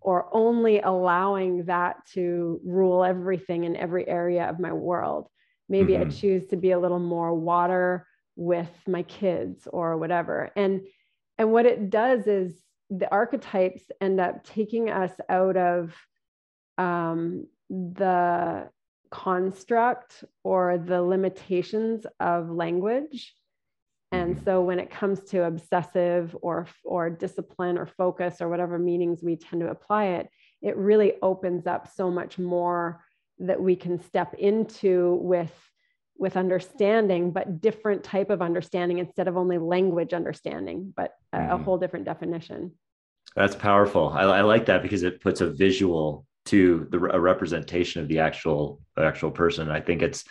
or only allowing that to rule everything in every area of my world. Maybe mm-hmm. i choose to be a little more water with my kids or whatever. And and what it does is the archetypes end up taking us out of um, the construct or the limitations of language and mm-hmm. so when it comes to obsessive or or discipline or focus or whatever meanings we tend to apply it it really opens up so much more that we can step into with with understanding but different type of understanding instead of only language understanding but a, mm-hmm. a whole different definition that's powerful I, I, like that because it puts a visual to the a representation of the actual actual person i think it's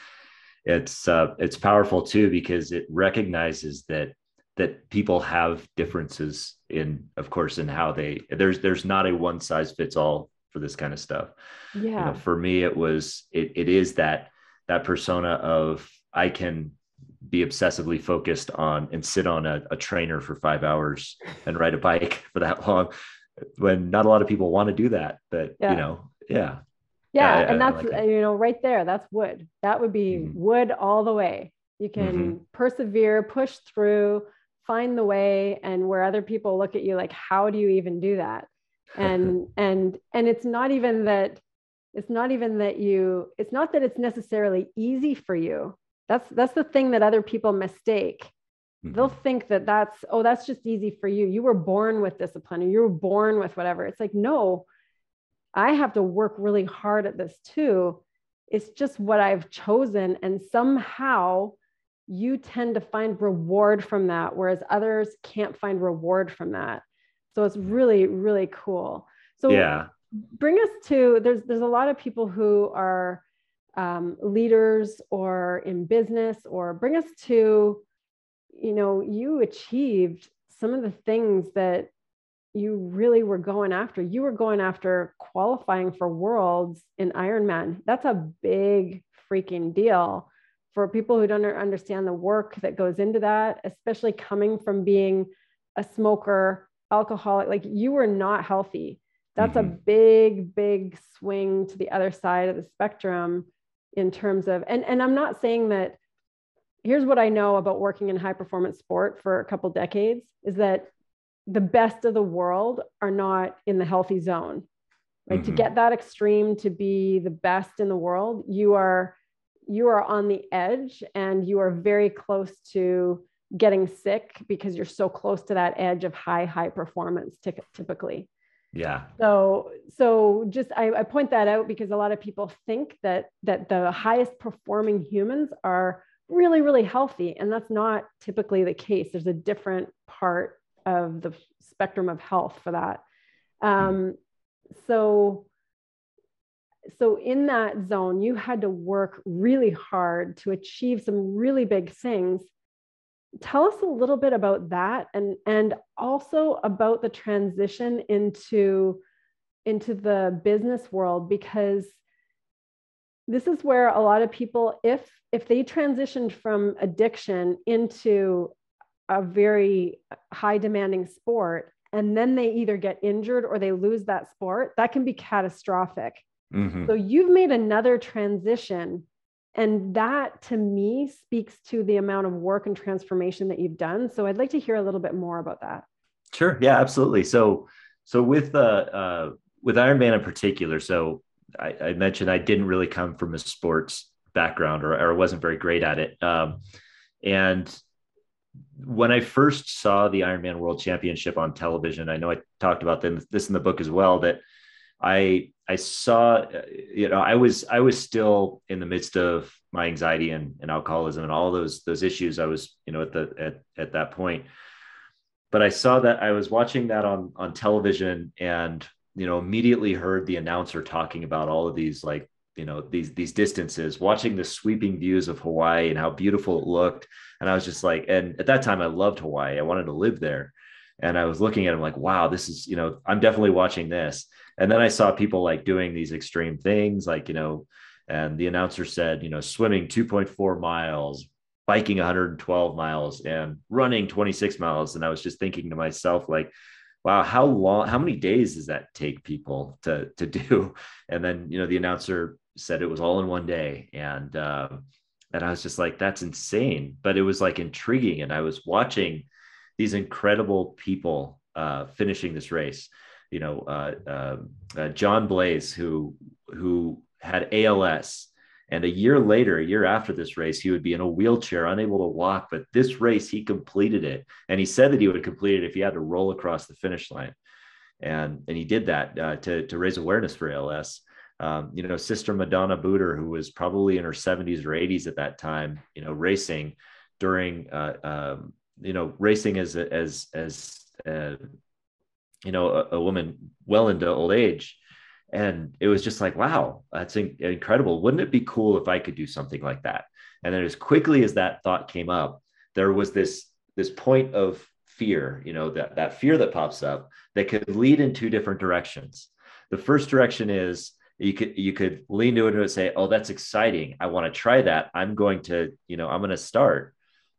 it's uh, it's powerful too because it recognizes that that people have differences in of course in how they there's there's not a one size fits all for this kind of stuff. Yeah you know, for me it was it, it is that that persona of i can be obsessively focused on and sit on a, a trainer for five hours and ride a bike for that long when not a lot of people want to do that but yeah. you know yeah yeah, yeah and I, that's I like you know right there that's wood. That would be mm-hmm. wood all the way. You can mm-hmm. persevere push through find the way and where other people look at you like how do you even do that? And and and it's not even that it's not even that you it's not that it's necessarily easy for you. That's that's the thing that other people mistake. Mm-hmm. they'll think that that's oh that's just easy for you. You were born with discipline or you were born with whatever. It's like no i have to work really hard at this too it's just what i've chosen and somehow you tend to find reward from that, whereas others can't find reward from that. So it's really, really cool. So yeah, bring us to there's there's a lot of people who are um, leaders or in business, or bring us to, you know, you achieved some of the things that you really were going after. You were going after qualifying for worlds in Ironman. That's a big freaking deal for people who don't understand the work that goes into that, especially coming from being a smoker, alcoholic, like you were not healthy. That's mm-hmm. a big, big swing to the other side of the spectrum in terms of, and, and I'm not saying that here's what I know about working in high performance sport for a couple decades is that the best of the world are not in the healthy zone. Right. Mm-hmm. To get that extreme to be the best in the world, you are you are on the edge and you are very close to getting sick because you're so close to that edge of high high performance t- typically yeah so so just I, I point that out because a lot of people think that that the highest performing humans are really really healthy and that's not typically the case there's a different part of the spectrum of health for that. Um, so so in that zone you had to work really hard to achieve some really big things. Tell us a little bit about that and and also about the transition into into the business world because this is where a lot of people if if they transitioned from addiction into a very high demanding sport and then they either get injured or they lose that sport that can be catastrophic Mm-hmm. So you've made another transition. And that to me speaks to the amount of work and transformation that you've done. So I'd like to hear a little bit more about that. Sure. Yeah, absolutely. So, so with, uh, uh with Ironman in particular, so I, I mentioned I didn't really come from a sports background or, or wasn't very great at it. Um, and when I first saw the Ironman World Championship on television, I know I talked about this in the book as well, that I I saw uh, you know I was I was still in the midst of my anxiety and, and alcoholism and all those those issues I was you know at the at, at that point. But I saw that I was watching that on on television and you know immediately heard the announcer talking about all of these like you know these these distances watching the sweeping views of Hawaii and how beautiful it looked and I was just like and at that time I loved Hawaii I wanted to live there and I was looking at him like wow this is you know I'm definitely watching this and then I saw people like doing these extreme things, like, you know, and the announcer said, you know, swimming 2.4 miles, biking 112 miles, and running 26 miles. And I was just thinking to myself, like, wow, how long, how many days does that take people to, to do? And then, you know, the announcer said it was all in one day. And, uh, and I was just like, that's insane. But it was like intriguing. And I was watching these incredible people uh, finishing this race you know, uh, uh, uh, Jon Blais who who had ALS, and a year later, a year after this race, he would be in a wheelchair, unable to walk. But this race, he completed it, and he said that he would complete it if he had to roll across the finish line. and and he did that uh, to to raise awareness for ALS. Um, you know, Sister Madonna Buder, who was probably in her 70s or 80s at that time, you know, racing during, uh, um, you know, racing as as as uh, you know a, a, woman well into old age, and it was just like, wow, that's in- incredible. Wouldn't it be cool if I could do something like that? And then as quickly as that thought came up, there was this this point of fear, you know, that that fear that pops up that could lead in two different directions. The first direction is you could you could lean into it and say, "Oh, that's exciting. I want to try that. I'm going to, you know, I'm going to start."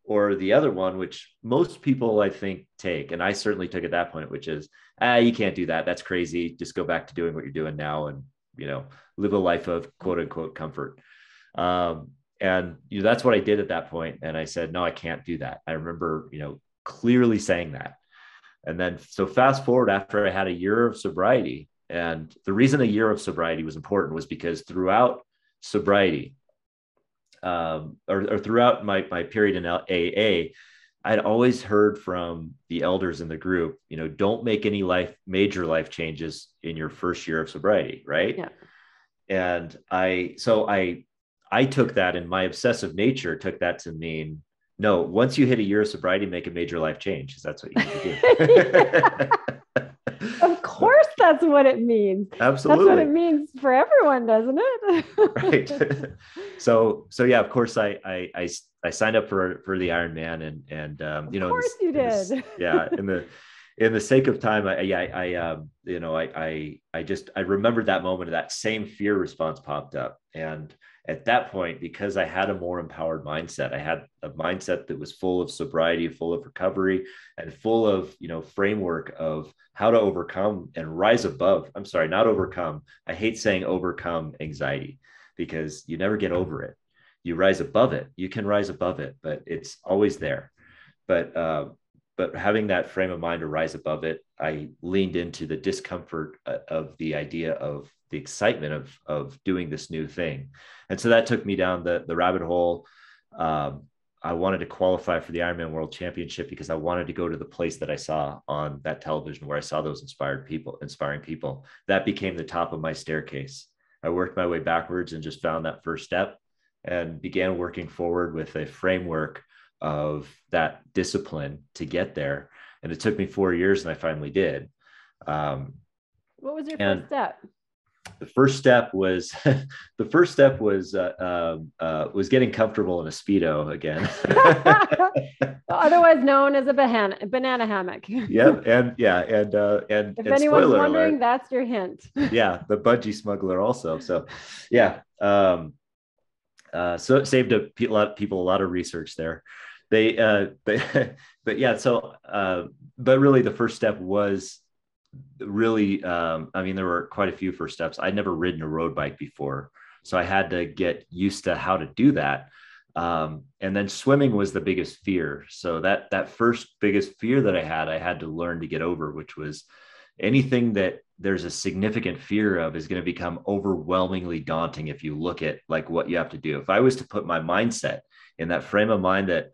Or the other one, which most people I think take, and I certainly took at that point, which is, ah, you can't do that. That's crazy. Just go back to doing what you're doing now, and you know, live a life of quote unquote comfort. Um, and you know, that's what I did at that point. And I said, no, I can't do that. I remember, you know, clearly saying that. And then, so fast forward after I had a year of sobriety, and the reason a year of sobriety was important was because throughout sobriety, um, or, or, throughout my, my period in AA, I'd always heard from the elders in the group, you know, don't make any life major life changes in your first year of sobriety, right? Yeah. And I, so I, I took that, and my obsessive nature took that to mean no, once you hit a year of sobriety, make a major life change because that's what you need to do. course, that's what it means. Absolutely. That's what it means for everyone, doesn't it? right. So, so yeah, of course, I, I, I, I signed up for, for the Ironman and, and, um, you know, of course this, you did. Yeah. In the, in the sake of time, I, I, I um, you know, I, I, I just, I remembered that moment, that same fear response popped up and, at that point, because I had a more empowered mindset, I had a mindset that was full of sobriety, full of recovery, and full of, you know, framework of how to overcome and rise above. I'm sorry, not overcome. I hate saying overcome anxiety because you never get over it. You rise above it. You can rise above it, but it's always there. But uh, but having that frame of mind to rise above it, I leaned into the discomfort uh, of the idea of the excitement of of doing this new thing, and so that took me down the the rabbit hole. Um, I wanted to qualify for the Ironman World Championship because I wanted to go to the place that I saw on that television where I saw those inspired people, inspiring people. That became the top of my staircase. I worked my way backwards and just found that first step and began working forward with a framework of that discipline to get there. And it took me four years, and I finally did. Um, what was your first step? The first step was the first step was uh, um, uh, was getting comfortable in a speedo again, otherwise known as a banana banana hammock. yeah, and yeah, and uh, and if and anyone's wondering, alert, that's your hint. yeah, the budgie smuggler also. So, yeah, um, uh, so it saved a, lot of people a lot of research there. They uh but but yeah so uh but really the first step was really um i mean there were quite a few first steps. I'd never ridden a road bike before so i had to get used to how to do that. Um, and then swimming was the biggest fear. So that that first biggest fear that i had i had to learn to get over which was anything that there's a significant fear of is going to become overwhelmingly daunting if you look at like what you have to do if i was to put my mindset in that frame of mind that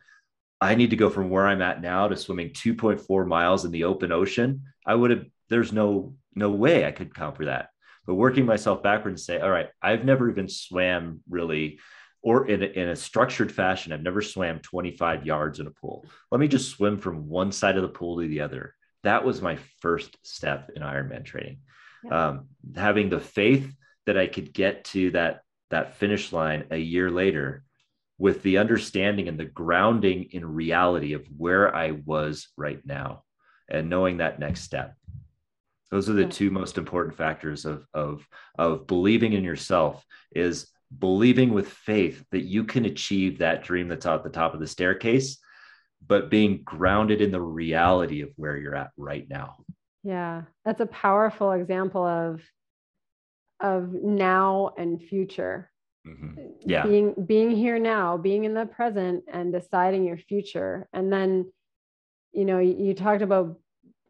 I need to go from where I'm at now to swimming 2.4 miles in the open ocean, I would have, there's no, no way I could conquer that. But working myself backward and say, all right, I've never even swam really or in a, in a structured fashion. I've never swam 25 yards in a pool. Let me just swim from one side of the pool to the other. That was my first step in Ironman training. Yeah. Um, having the faith that I could get to that, that finish line a year later with the understanding and the grounding in reality of where I was right now and knowing that next step. Those are the two most important factors of, of, of believing in yourself is believing with faith that you can achieve that dream that's at the top of the staircase, but being grounded in the reality of where you're at right now. Yeah, that's a powerful example of of now and future Mm-hmm. Yeah. Being being here now, being in the present and deciding your future. And then, you know, you, you talked about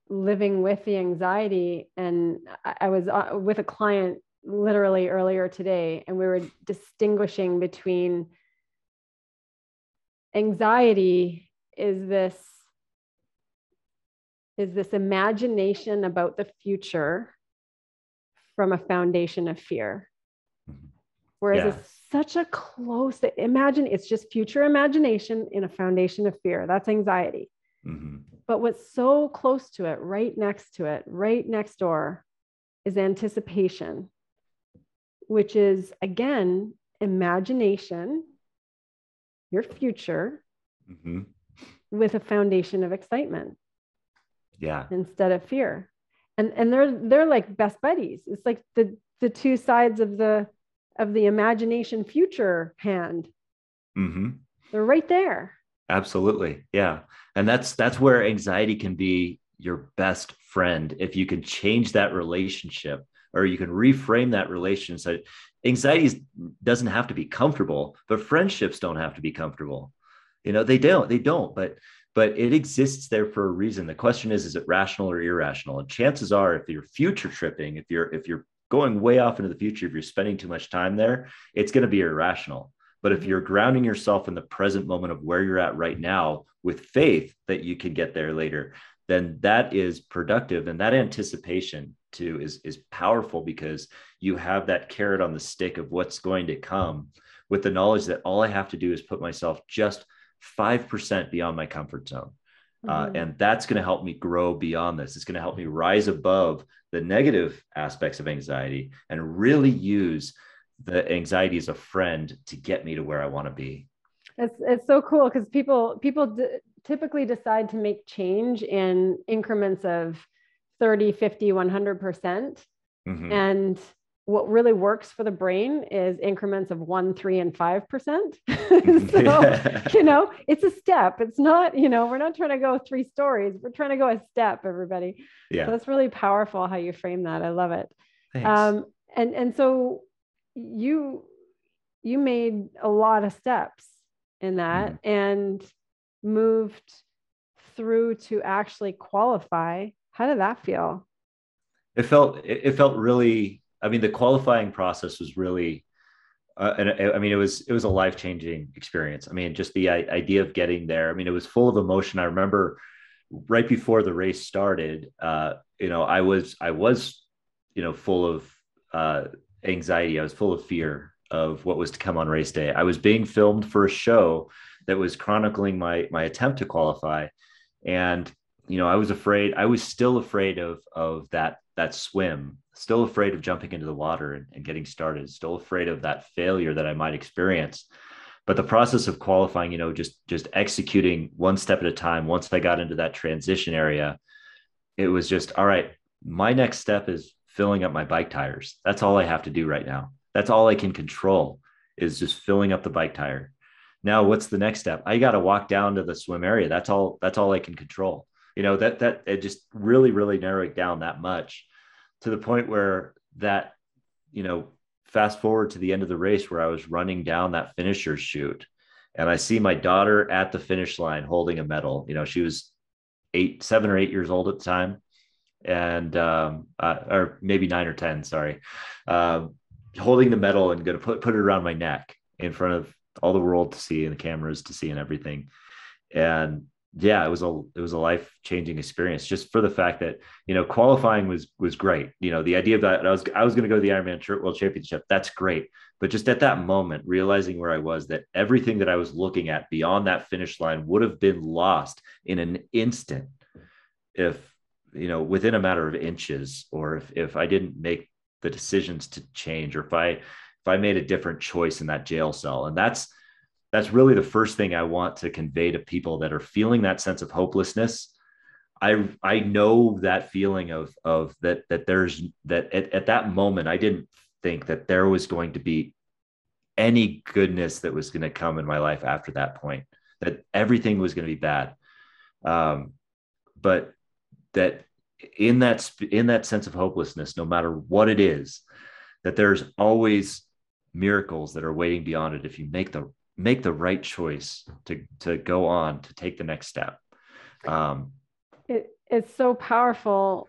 living with the anxiety. And I, I was uh, with a client literally earlier today, and we were distinguishing between anxiety is this is this imagination about the future from a foundation of fear. Mm-hmm. Whereas yeah. it's such a close imagine it's just future imagination in a foundation of fear. That's anxiety. Mm-hmm. But what's so close to it, right next to it, right next door, is anticipation, which is again imagination, your future, mm-hmm. With a foundation of excitement. Yeah. Instead of fear. And and they're they're like best buddies. It's like the the two sides of the of the imagination future hand. Mm-hmm. They're right there. Absolutely. Yeah. And that's that's where anxiety can be your best friend if you can change that relationship or you can reframe that relationship. So anxiety doesn't have to be comfortable, but friendships don't have to be comfortable. You know, they don't, they don't, but but it exists there for a reason. The question is, is it rational or irrational? And chances are, if you're future tripping, if you're if you're going way off into the future, if you're spending too much time there, it's going to be irrational. But if mm-hmm. you're grounding yourself in the present moment of where you're at right now with faith that you can get there later, then that is productive. And that anticipation too is, is powerful because you have that carrot on the stick of what's going to come with the knowledge that all I have to do is put myself just 5% beyond my comfort zone. Uh, mm-hmm. and that's going to help me grow beyond this. It's going to help me rise above the negative aspects of anxiety and really use the anxiety as a friend to get me to where I want to be. It's it's so cool because people people d- typically decide to make change in increments of 30, 50, 100%. percent mm hmm And what really works for the brain is increments of one, three, and five percent. so, yeah. you know, it's a step. It's not, you know, we're not trying to go three stories. We're trying to go a step, everybody. Yeah. So that's really powerful how you frame that. I love it. Thanks. Um, and and so you you made a lot of steps in that mm. and moved through to actually qualify. How did that feel? It felt it felt really I mean, the qualifying process was really, uh, and I mean, it was it was a life changing experience. I mean, just the idea of getting there. I mean, it was full of emotion. I remember right before the race started, uh, you know, I was I was, you know, full of uh, anxiety. I was full of fear of what was to come on race day. I was being filmed for a show that was chronicling my my attempt to qualify, and you know, I was afraid. I was still afraid of of that that swim still afraid of jumping into the water and, and getting started, still afraid of that failure that I might experience. But the process of qualifying, you know, just just executing one step at a time. Once I got into that transition area, it was just all right. My next step is filling up my bike tires. That's all I have to do right now. That's all I can control is just filling up the bike tire. Now, what's the next step? I got to walk down to the swim area. That's all. That's all I can control. You know that that it just really really narrowed down that much to the point where that, you know, fast forward to the end of the race where I was running down that finisher chute and I see my daughter at the finish line holding a medal. You know, she was eight, seven or eight years old at the time, and um, uh, or maybe nine or ten. Sorry, um, holding the medal and going to put put it around my neck in front of all the world to see and the cameras to see and everything. And yeah, it was a it was a life changing experience just for the fact that you know qualifying was was great. You know, the idea of that I was I was going to go to the Ironman World Championship, that's great. But just at that moment, realizing where I was, that everything that I was looking at beyond that finish line would have been lost in an instant if you know within a matter of inches, or if if I didn't make the decisions to change, or if I if I made a different choice in that jail cell, and that's that's really the first thing I want to convey to people that are feeling that sense of hopelessness. I I know that feeling of of that that there's that at, at that moment I didn't think that there was going to be any goodness that was going to come in my life after that point that everything was going to be bad um, but that in that in that sense of hopelessness no matter what it is that there's always miracles that are waiting beyond it if you make the make the right choice to to go on to take the next step um, it, it's so powerful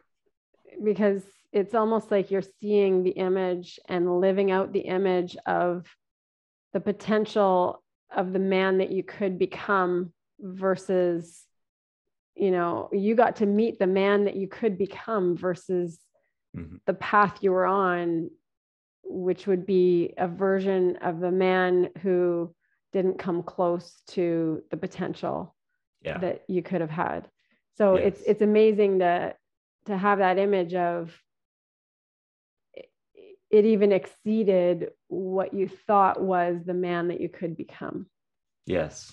because it's almost like you're seeing the image and living out the image of the potential of the man that you could become versus you know you got to meet the man that you could become versus mm-hmm. the path you were on which would be a version of the man who didn't come close to the potential yeah. that you could have had. So yes. it's it's amazing to to have that image of it even exceeded what you thought was the man that you could become. Yes.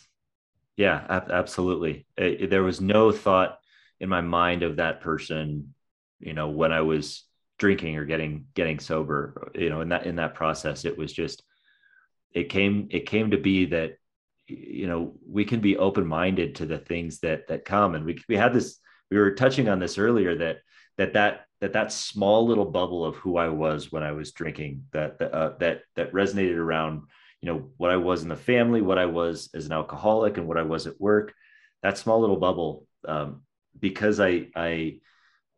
Yeah ab- absolutely. It, it, there was no thought in my mind of that person you know when i was drinking or getting getting sober you know in that in that process. It was just it came it came to be that you know we can be open minded to the things that that come and we we had this we were touching on this earlier that that that that that small little bubble of who I was when I was drinking that that uh, that that resonated around you know what I was in the family, what I was as an alcoholic, and what I was at work. That small little bubble, um, because I I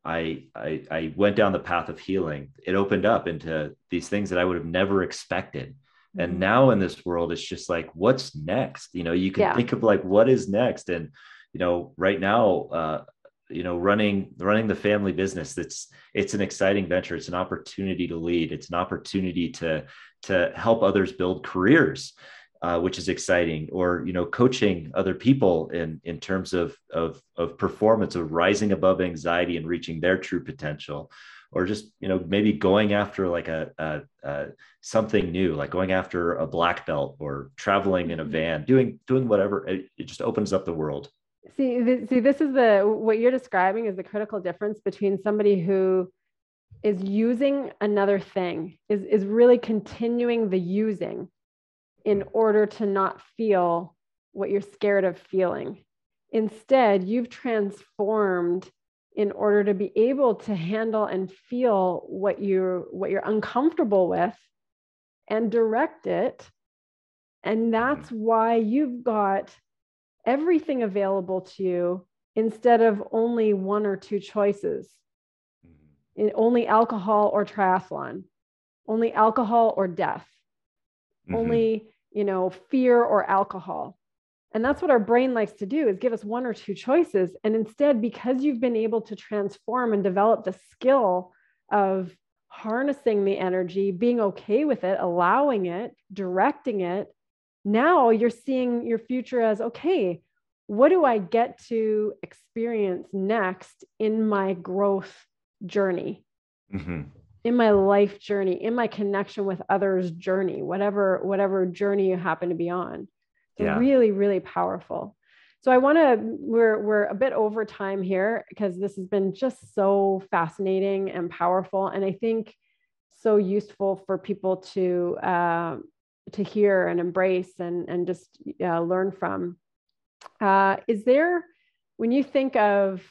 I, I I went down the path of healing. It opened up into these things that I would have never expected. And mm-hmm. now in this world, it's just like, what's next? You know, you can yeah. think of like, what is next? And you know, right now, uh, you know running running the family business that's it's an exciting venture it's an opportunity to lead it's an opportunity to to help others build careers uh, which is exciting or you know coaching other people in in terms of of of performance of rising above anxiety and reaching their true potential or just you know maybe going after like a, a, a something new like going after a black belt or traveling in a mm-hmm. van doing doing whatever it, it just opens up the world See, th- see, this is the what you're describing is the critical difference between somebody who is using another thing, is is really continuing the using in order to not feel what you're scared of feeling. Instead, you've transformed in order to be able to handle and feel what you're what you're uncomfortable with and direct it. And that's mm-hmm. why you've got everything available to you instead of only one or two choices. Mm-hmm. In only alcohol or triathlon, only alcohol or death, mm-hmm. only, you know, fear or alcohol. And that's what our brain likes to do is give us one or two choices. And instead, because you've been able to transform and develop the skill of harnessing the energy, being okay with it, allowing it, directing it, now you're seeing your future as okay, what do I get to experience next in my growth journey? Mm-hmm. in my life journey in my connection with others journey whatever whatever journey you happen to be on yeah. really really powerful so i want to we're we're a bit over time here because this has been just so fascinating and powerful and i think so useful for people to uh, to hear and embrace and and just uh, learn from. Uh, is there when you think of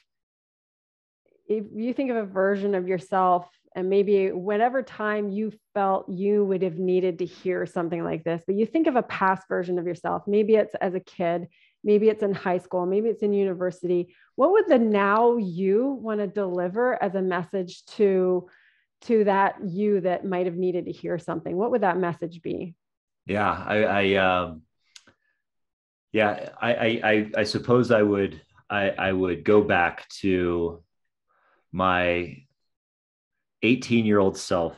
if you think of a version of yourself and maybe whatever time you felt you would have needed to hear something like this, but you think of a past version of yourself, maybe it's as a kid, maybe it's in high school, maybe it's in university. What would the now you want to deliver as a message to to that you that might have needed to hear something? What would that message be? Yeah, I, I um, yeah, I, I, I suppose I would, I, I would go back to my 18 year old self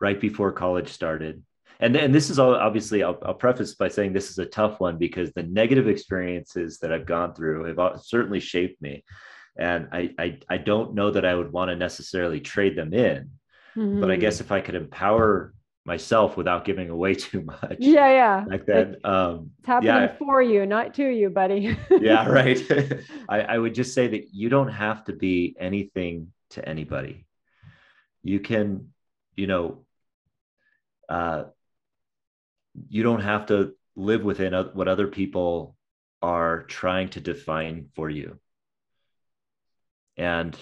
right before college started. And, and this is all obviously, I'll, I'll preface by saying this is a tough one because the negative experiences that I've gone through have certainly shaped me. And I, I, I don't know that I would want to necessarily trade them in. Mm-hmm. But I mm-hmm. guess if I could empower myself without giving away too much. Yeah, yeah. Like that. Um, it's happening yeah. for you, not to you, buddy. yeah, right. I, I would just say that you don't have to be anything to anybody. You can, you know, uh, you don't have to live within what other people are trying to define for you. And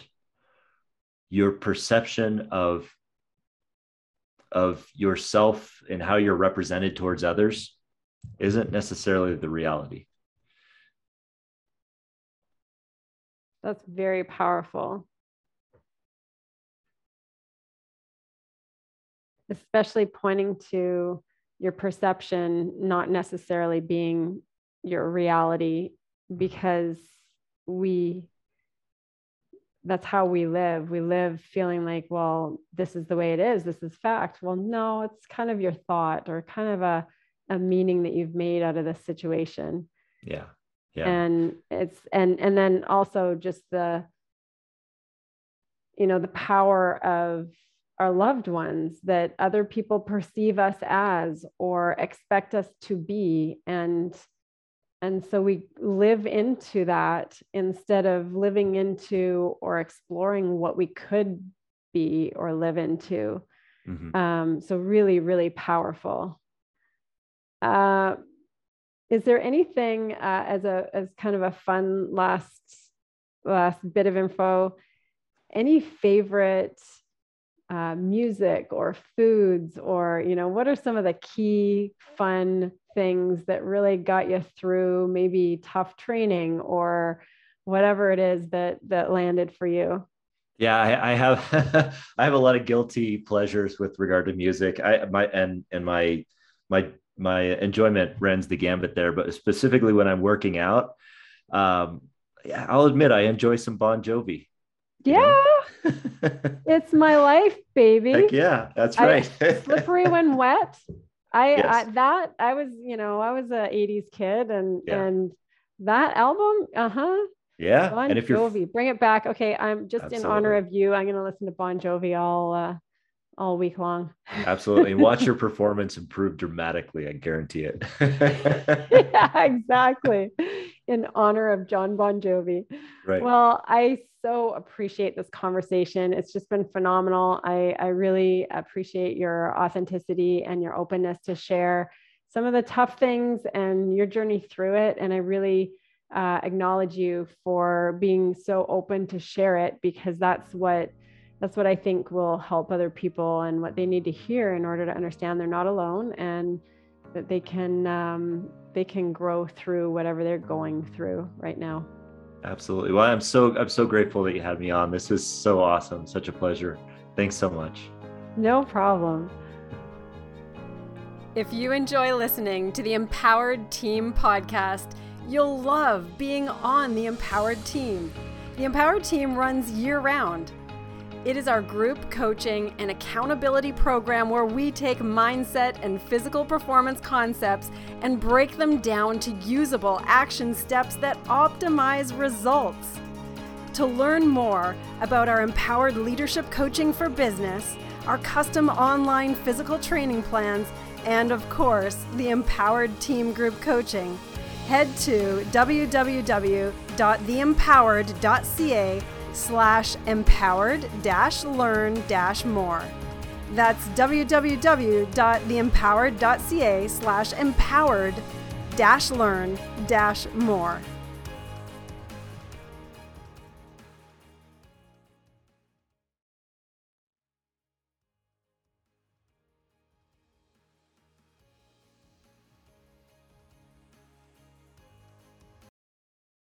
your perception of of yourself and how you're represented towards others isn't necessarily the reality. That's very powerful. Especially pointing to your perception not necessarily being your reality, because we that's how we live. We live feeling like, well, this is the way it is. This is fact. Well, no, it's kind of your thought or kind of a, a meaning that you've made out of this situation. Yeah. Yeah. And it's, and, and then also just the, you know, the power of our loved ones that other people perceive us as or expect us to be. And, and so we live into that instead of living into or exploring what we could be or live into. Mm-hmm. Um, so, really, really powerful. Uh, is there anything uh, as a as kind of a fun last last bit of info? Any favorite uh, music or foods, or you know, what are some of the key fun things that really got you through maybe tough training or whatever it is that that landed for you? Yeah i, I have i have a lot of guilty pleasures with regard to music. I my and and my my my enjoyment runs the gambit there but specifically when i'm working out um yeah, i'll admit i enjoy some bon jovi yeah it's my life baby Heck yeah that's right I, slippery when wet I, yes. I, that I was, you know, I was a 80s kid and yeah. and that album, uh-huh. Yeah. Bon and if Jovi, you're bring it back. Okay, I'm just Absolutely. in honor of you. I'm gonna listen to Bon Jovi all uh all week long. Absolutely. Watch your performance improve dramatically. I guarantee it. yeah, exactly. In honor of Jon Bon Jovi. Right. Well, I so appreciate this conversation. It's just been phenomenal. I, I really appreciate your authenticity and your openness to share some of the tough things and your journey through it. And I really uh, acknowledge you for being so open to share it because that's what that's what I think will help other people and what they need to hear in order to understand they're not alone and that they can um, they can grow through whatever they're going through right now. Absolutely. Well, I'm so I'm so grateful that you had me on. This is so awesome. Such a pleasure. Thanks so much. No problem. If you enjoy listening to the Empowered Team podcast, you'll love being on the Empowered Team. The Empowered Team runs year round. It is our group coaching and accountability program where we take mindset and physical performance concepts and break them down to usable action steps that optimize results. To learn more about our empowered leadership coaching for business, our custom online physical training plans, and of course, the empowered team group coaching, head to www.theempowered.ca slash empowered dash learn dash more. That's www.theempowered.ca slash empowered dash learn dash more.